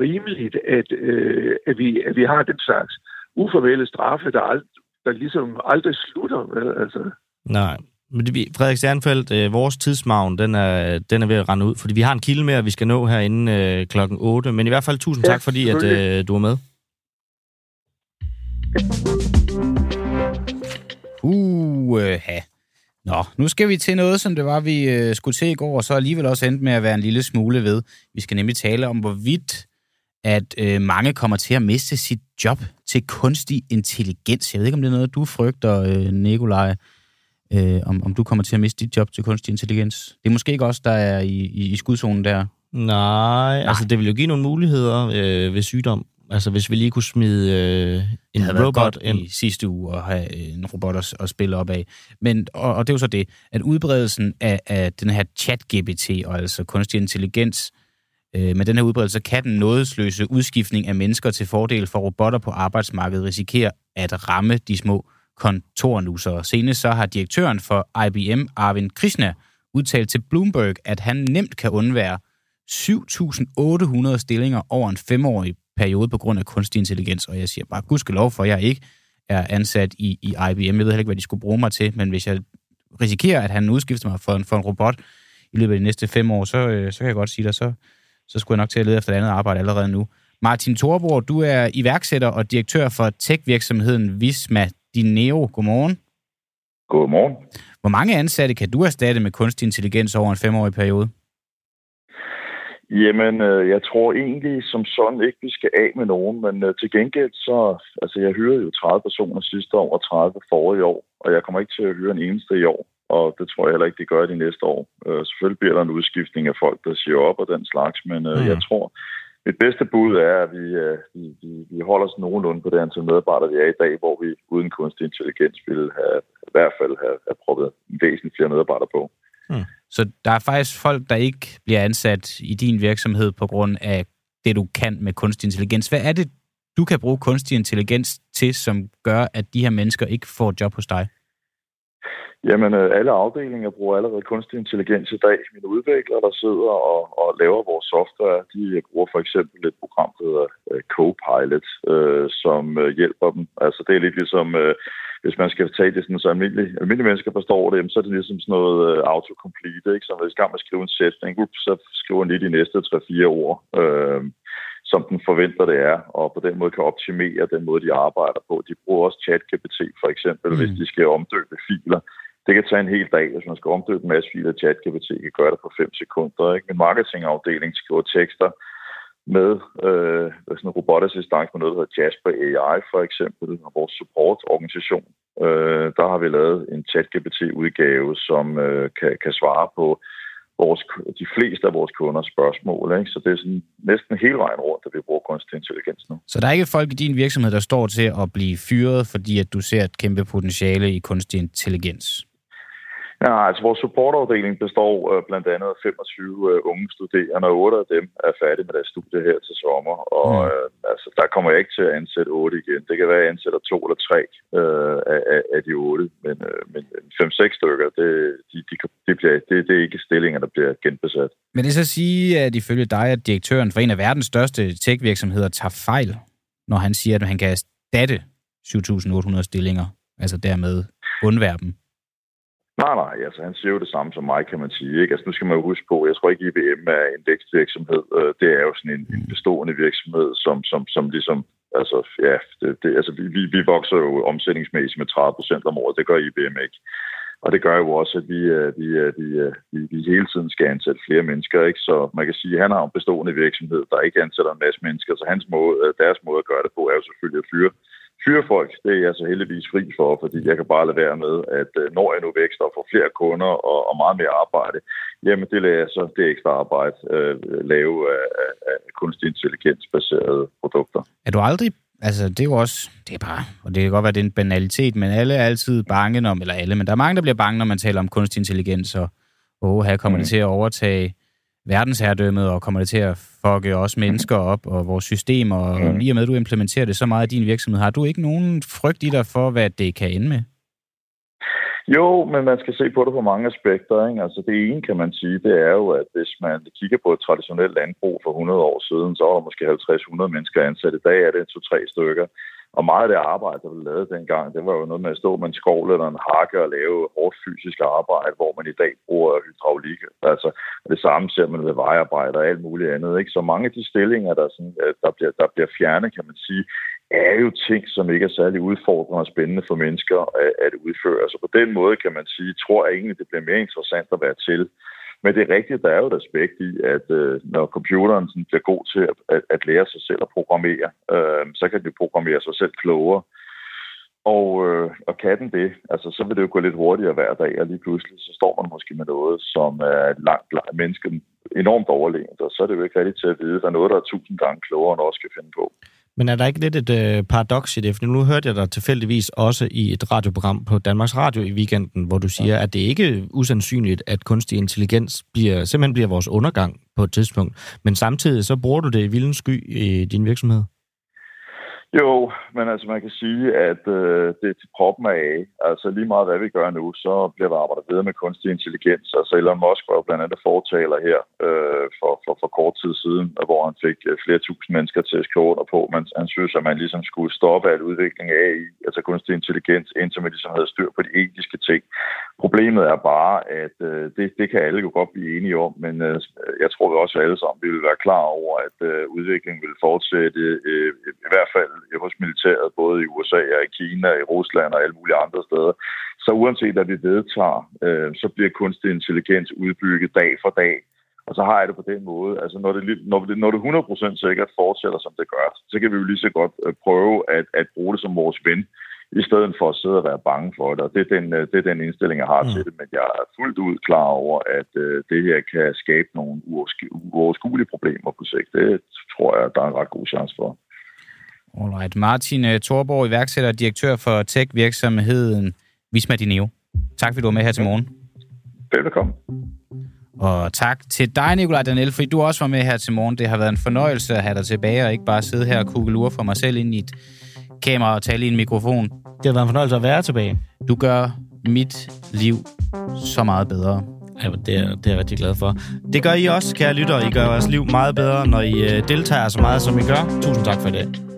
rimeligt, at, øh, at, vi, at vi har den slags uforvælde straffe, der, ald- der ligesom aldrig slutter. Med, altså. Nej, men det, Frederik Sternfeldt, øh, vores tidsmagen, den er, den er ved at rende ud, fordi vi har en kilde mere, vi skal nå herinde øh, klokken 8. Men i hvert fald tusind ja, tak, fordi at, øh, du er med. Uh, ha. Nå, nu skal vi til noget, som det var, vi øh, skulle til i går, og så alligevel også endte med at være en lille smule ved. Vi skal nemlig tale om, hvorvidt at øh, mange kommer til at miste sit job til kunstig intelligens. Jeg ved ikke, om det er noget, du frygter, øh, Nikolaj, øh, om, om du kommer til at miste dit job til kunstig intelligens. Det er måske ikke også, der er i, i, i skudzonen der. Nej, Nej, altså det vil jo give nogle muligheder øh, ved sygdom. Altså, hvis vi lige kunne smide øh, en det robot godt ind. i sidste uge og have en robot at, at spille op af. Men, og, og det er jo så det, at udbredelsen af, af den her chat-GPT, og altså kunstig intelligens, øh, med den her udbredelse, kan den nådesløse udskiftning af mennesker til fordel for robotter på arbejdsmarkedet risikere at ramme de små kontornusere. Senest så har direktøren for IBM, Arvind Krishna, udtalt til Bloomberg, at han nemt kan undvære 7.800 stillinger over en femårig periode på grund af kunstig intelligens, og jeg siger bare, gudskelov for, at jeg ikke er ansat i, i IBM. Jeg ved heller ikke, hvad de skulle bruge mig til, men hvis jeg risikerer, at han udskifter mig for en, for en robot i løbet af de næste fem år, så, øh, så kan jeg godt sige dig, så, så skulle jeg nok til at lede efter et andet arbejde allerede nu. Martin Thorborg, du er iværksætter og direktør for tech-virksomheden Visma Dineo. Godmorgen. Godmorgen. Hvor mange ansatte kan du erstatte med kunstig intelligens over en femårig periode? Jamen, øh, jeg tror egentlig som sådan ikke, vi skal af med nogen, men øh, til gengæld så, altså jeg hyrede jo 30 personer sidste år og 30 forrige år, og jeg kommer ikke til at hyre en eneste i år, og det tror jeg heller ikke, det gør de næste år. Øh, selvfølgelig bliver der en udskiftning af folk, der siger op og den slags, men øh, mm. jeg tror, mit bedste bud er, at vi, øh, vi, vi, vi holder os nogenlunde på det antal medarbejdere, vi er i dag, hvor vi uden kunstig intelligens ville have, i hvert fald have, have proppet væsentligt flere medarbejdere på. Hmm. Så der er faktisk folk, der ikke bliver ansat i din virksomhed på grund af det, du kan med kunstig intelligens. Hvad er det, du kan bruge kunstig intelligens til, som gør, at de her mennesker ikke får job hos dig? Jamen, øh, alle afdelinger bruger allerede kunstig intelligens i dag. Mine udviklere, der sidder og, og laver vores software, de bruger for eksempel et program, der hedder uh, Copilot, uh, som uh, hjælper dem. Altså, det er lidt ligesom, uh, hvis man skal tage det sådan, så almindelige, almindelige mennesker forstår det, så er det ligesom sådan noget uh, autocomplete, ikke? Så hvis gang man skriver en sætning, så skriver den lige de næste 3-4 ord. Uh, som den forventer det er, og på den måde kan optimere den måde, de arbejder på. De bruger også ChatGPT for eksempel, mm. hvis de skal omdøbe filer. Det kan tage en hel dag, hvis man skal omdøbe en masse filer. ChatGPT kan gøre det på 5 sekunder. Ikke? Min marketingafdeling skriver tekster med øh, sådan en robotassistent med noget, der hedder Jasper AI for eksempel, og vores supportorganisation. Øh, der har vi lavet en ChatGPT-udgave, som øh, kan, kan svare på vores, de fleste af vores kunders spørgsmål. Ikke? Så det er sådan næsten hele vejen rundt, at vi bruger kunstig intelligens nu. Så der er ikke folk i din virksomhed, der står til at blive fyret, fordi at du ser et kæmpe potentiale i kunstig intelligens? Ja, altså vores supportafdeling består øh, blandt andet af 25 øh, unge studerende, og 8 af dem er færdige med deres studie her til sommer. Og mm. øh, altså, der kommer jeg ikke til at ansætte 8 igen. Det kan være, at jeg ansætter to eller tre øh, af, af de 8, men, øh, men 5-6 stykker, det, de, de, de bliver, det, det er ikke stillinger, der bliver genbesat. Men det så sige, at ifølge dig, at direktøren for en af verdens største tech-virksomheder tager fejl, når han siger, at han kan erstatte 7.800 stillinger, altså dermed undvære dem? Nej, nej, altså han siger jo det samme som mig, kan man sige. Ikke? Altså nu skal man jo huske på, jeg tror ikke IBM er en vækstvirksomhed. Øh, det er jo sådan en, en bestående virksomhed, som, som, som ligesom, altså ja, det, det, altså vi, vi vokser jo omsætningsmæssigt med 30 procent om året. Det gør IBM ikke. Og det gør jo også, at vi, øh, vi, øh, vi, vi, vi hele tiden skal ansætte flere mennesker. Ikke? Så man kan sige, at han har en bestående virksomhed, der ikke ansætter en masse mennesker. Så hans måde, deres måde at gøre det på er jo selvfølgelig at fyre fyre folk, det er jeg så heldigvis fri for, fordi jeg kan bare lade være med, at øh, når jeg nu vækster og får flere kunder og, og meget mere arbejde, jamen det lader jeg så det ekstra arbejde øh, lave af, af, kunstig intelligensbaserede produkter. Er du aldrig Altså, det er jo også, det er bare, og det kan godt være, det er en banalitet, men alle er altid bange, når, eller alle, men der er mange, der bliver bange, når man taler om kunstig intelligens, og åh, her kommer mm. det til at overtage verdensherredømmet, og kommer det til at fucke os mennesker op, og vores systemer, og mm. lige med, at du implementerer det så meget i din virksomhed, har du ikke nogen frygt i dig for, hvad det kan ende med? Jo, men man skal se på det på mange aspekter. Ikke? Altså det ene, kan man sige, det er jo, at hvis man kigger på et traditionelt landbrug for 100 år siden, så var der måske 50-100 mennesker ansat. I dag er det to-tre stykker. Og meget af det arbejde, der blev lavet dengang, det var jo noget med at stå med en skovl eller en hakke og lave hårdt fysisk arbejde, hvor man i dag bruger hydraulik. Altså, det samme ser man ved vejarbejde og alt muligt andet. Ikke? Så mange af de stillinger, der, sådan, øh, der, bliver, der bliver fjernet, kan man sige, er jo ting, som ikke er særlig udfordrende og spændende for mennesker at, at udføre. Så på den måde kan man sige, tror jeg egentlig, det bliver mere interessant at være til men det er rigtigt, der er jo et aspekt i, at øh, når computeren sådan, bliver god til at, at, at lære sig selv at programmere, øh, så kan den programmere sig selv klogere. Og, øh, og kan den det, altså, så vil det jo gå lidt hurtigere hver dag, og lige pludselig så står man måske med noget, som er langt, langt mennesken enormt overlegent, og så er det jo ikke rigtigt til at vide, at der er noget, der er tusind gange klogere, end også kan finde på. Men er der ikke lidt et øh, paradoks i det? For nu hørte jeg dig tilfældigvis også i et radioprogram på Danmarks Radio i weekenden, hvor du siger, ja. at det ikke er usandsynligt, at kunstig intelligens bliver, simpelthen bliver vores undergang på et tidspunkt. Men samtidig så bruger du det i vildens sky i din virksomhed. Jo, men altså man kan sige, at øh, det er til proppen af. Altså lige meget hvad vi gør nu, så bliver der arbejdet videre med kunstig intelligens. Altså Elon Musk var jo blandt andet fortaler her øh, for, for, for kort tid siden, hvor han fik øh, flere tusind mennesker til at skrive under på. Men han synes, at man ligesom skulle stoppe al udvikling af AI, altså kunstig intelligens, indtil man ligesom havde styr på de etiske ting. Problemet er bare, at øh, det, det kan alle jo godt blive enige om, men øh, jeg tror vi også alle sammen vil være klar over, at øh, udviklingen vil fortsætte øh, i hvert fald hos militæret, både i USA og i Kina, i Rusland og alle mulige andre steder. Så uanset hvad vi vedtager, øh, så bliver kunstig intelligens udbygget dag for dag. Og så har jeg det på den måde, altså når det, når det, når det 100% sikkert fortsætter, som det gør, så kan vi jo lige så godt øh, prøve at, at bruge det som vores ven i stedet for at sidde og være bange for det. Og det er den, øh, det er den indstilling, jeg har mm. til det, men jeg er fuldt ud klar over, at øh, det her kan skabe nogle uoverskuelige problemer på sigt. Det tror jeg, der er en ret god chance for. Alright. Martin øh, Thorborg, iværksætter og direktør for tech-virksomheden Visma Dineo. Tak fordi du var med her til morgen. Velkommen. Og tak til dig, Nikolaj Danel, fordi du også var med her til morgen. Det har været en fornøjelse at have dig tilbage, og ikke bare sidde her og kugelure for mig selv ind i et kamera og tale i en mikrofon. Det har været en fornøjelse at være tilbage. Du gør mit liv så meget bedre. Ja, det er, det er jeg rigtig glad for. Det gør I også, kære lytter. I gør jeres liv meget bedre, når I øh, deltager så meget, som I gør. Tusind tak for det.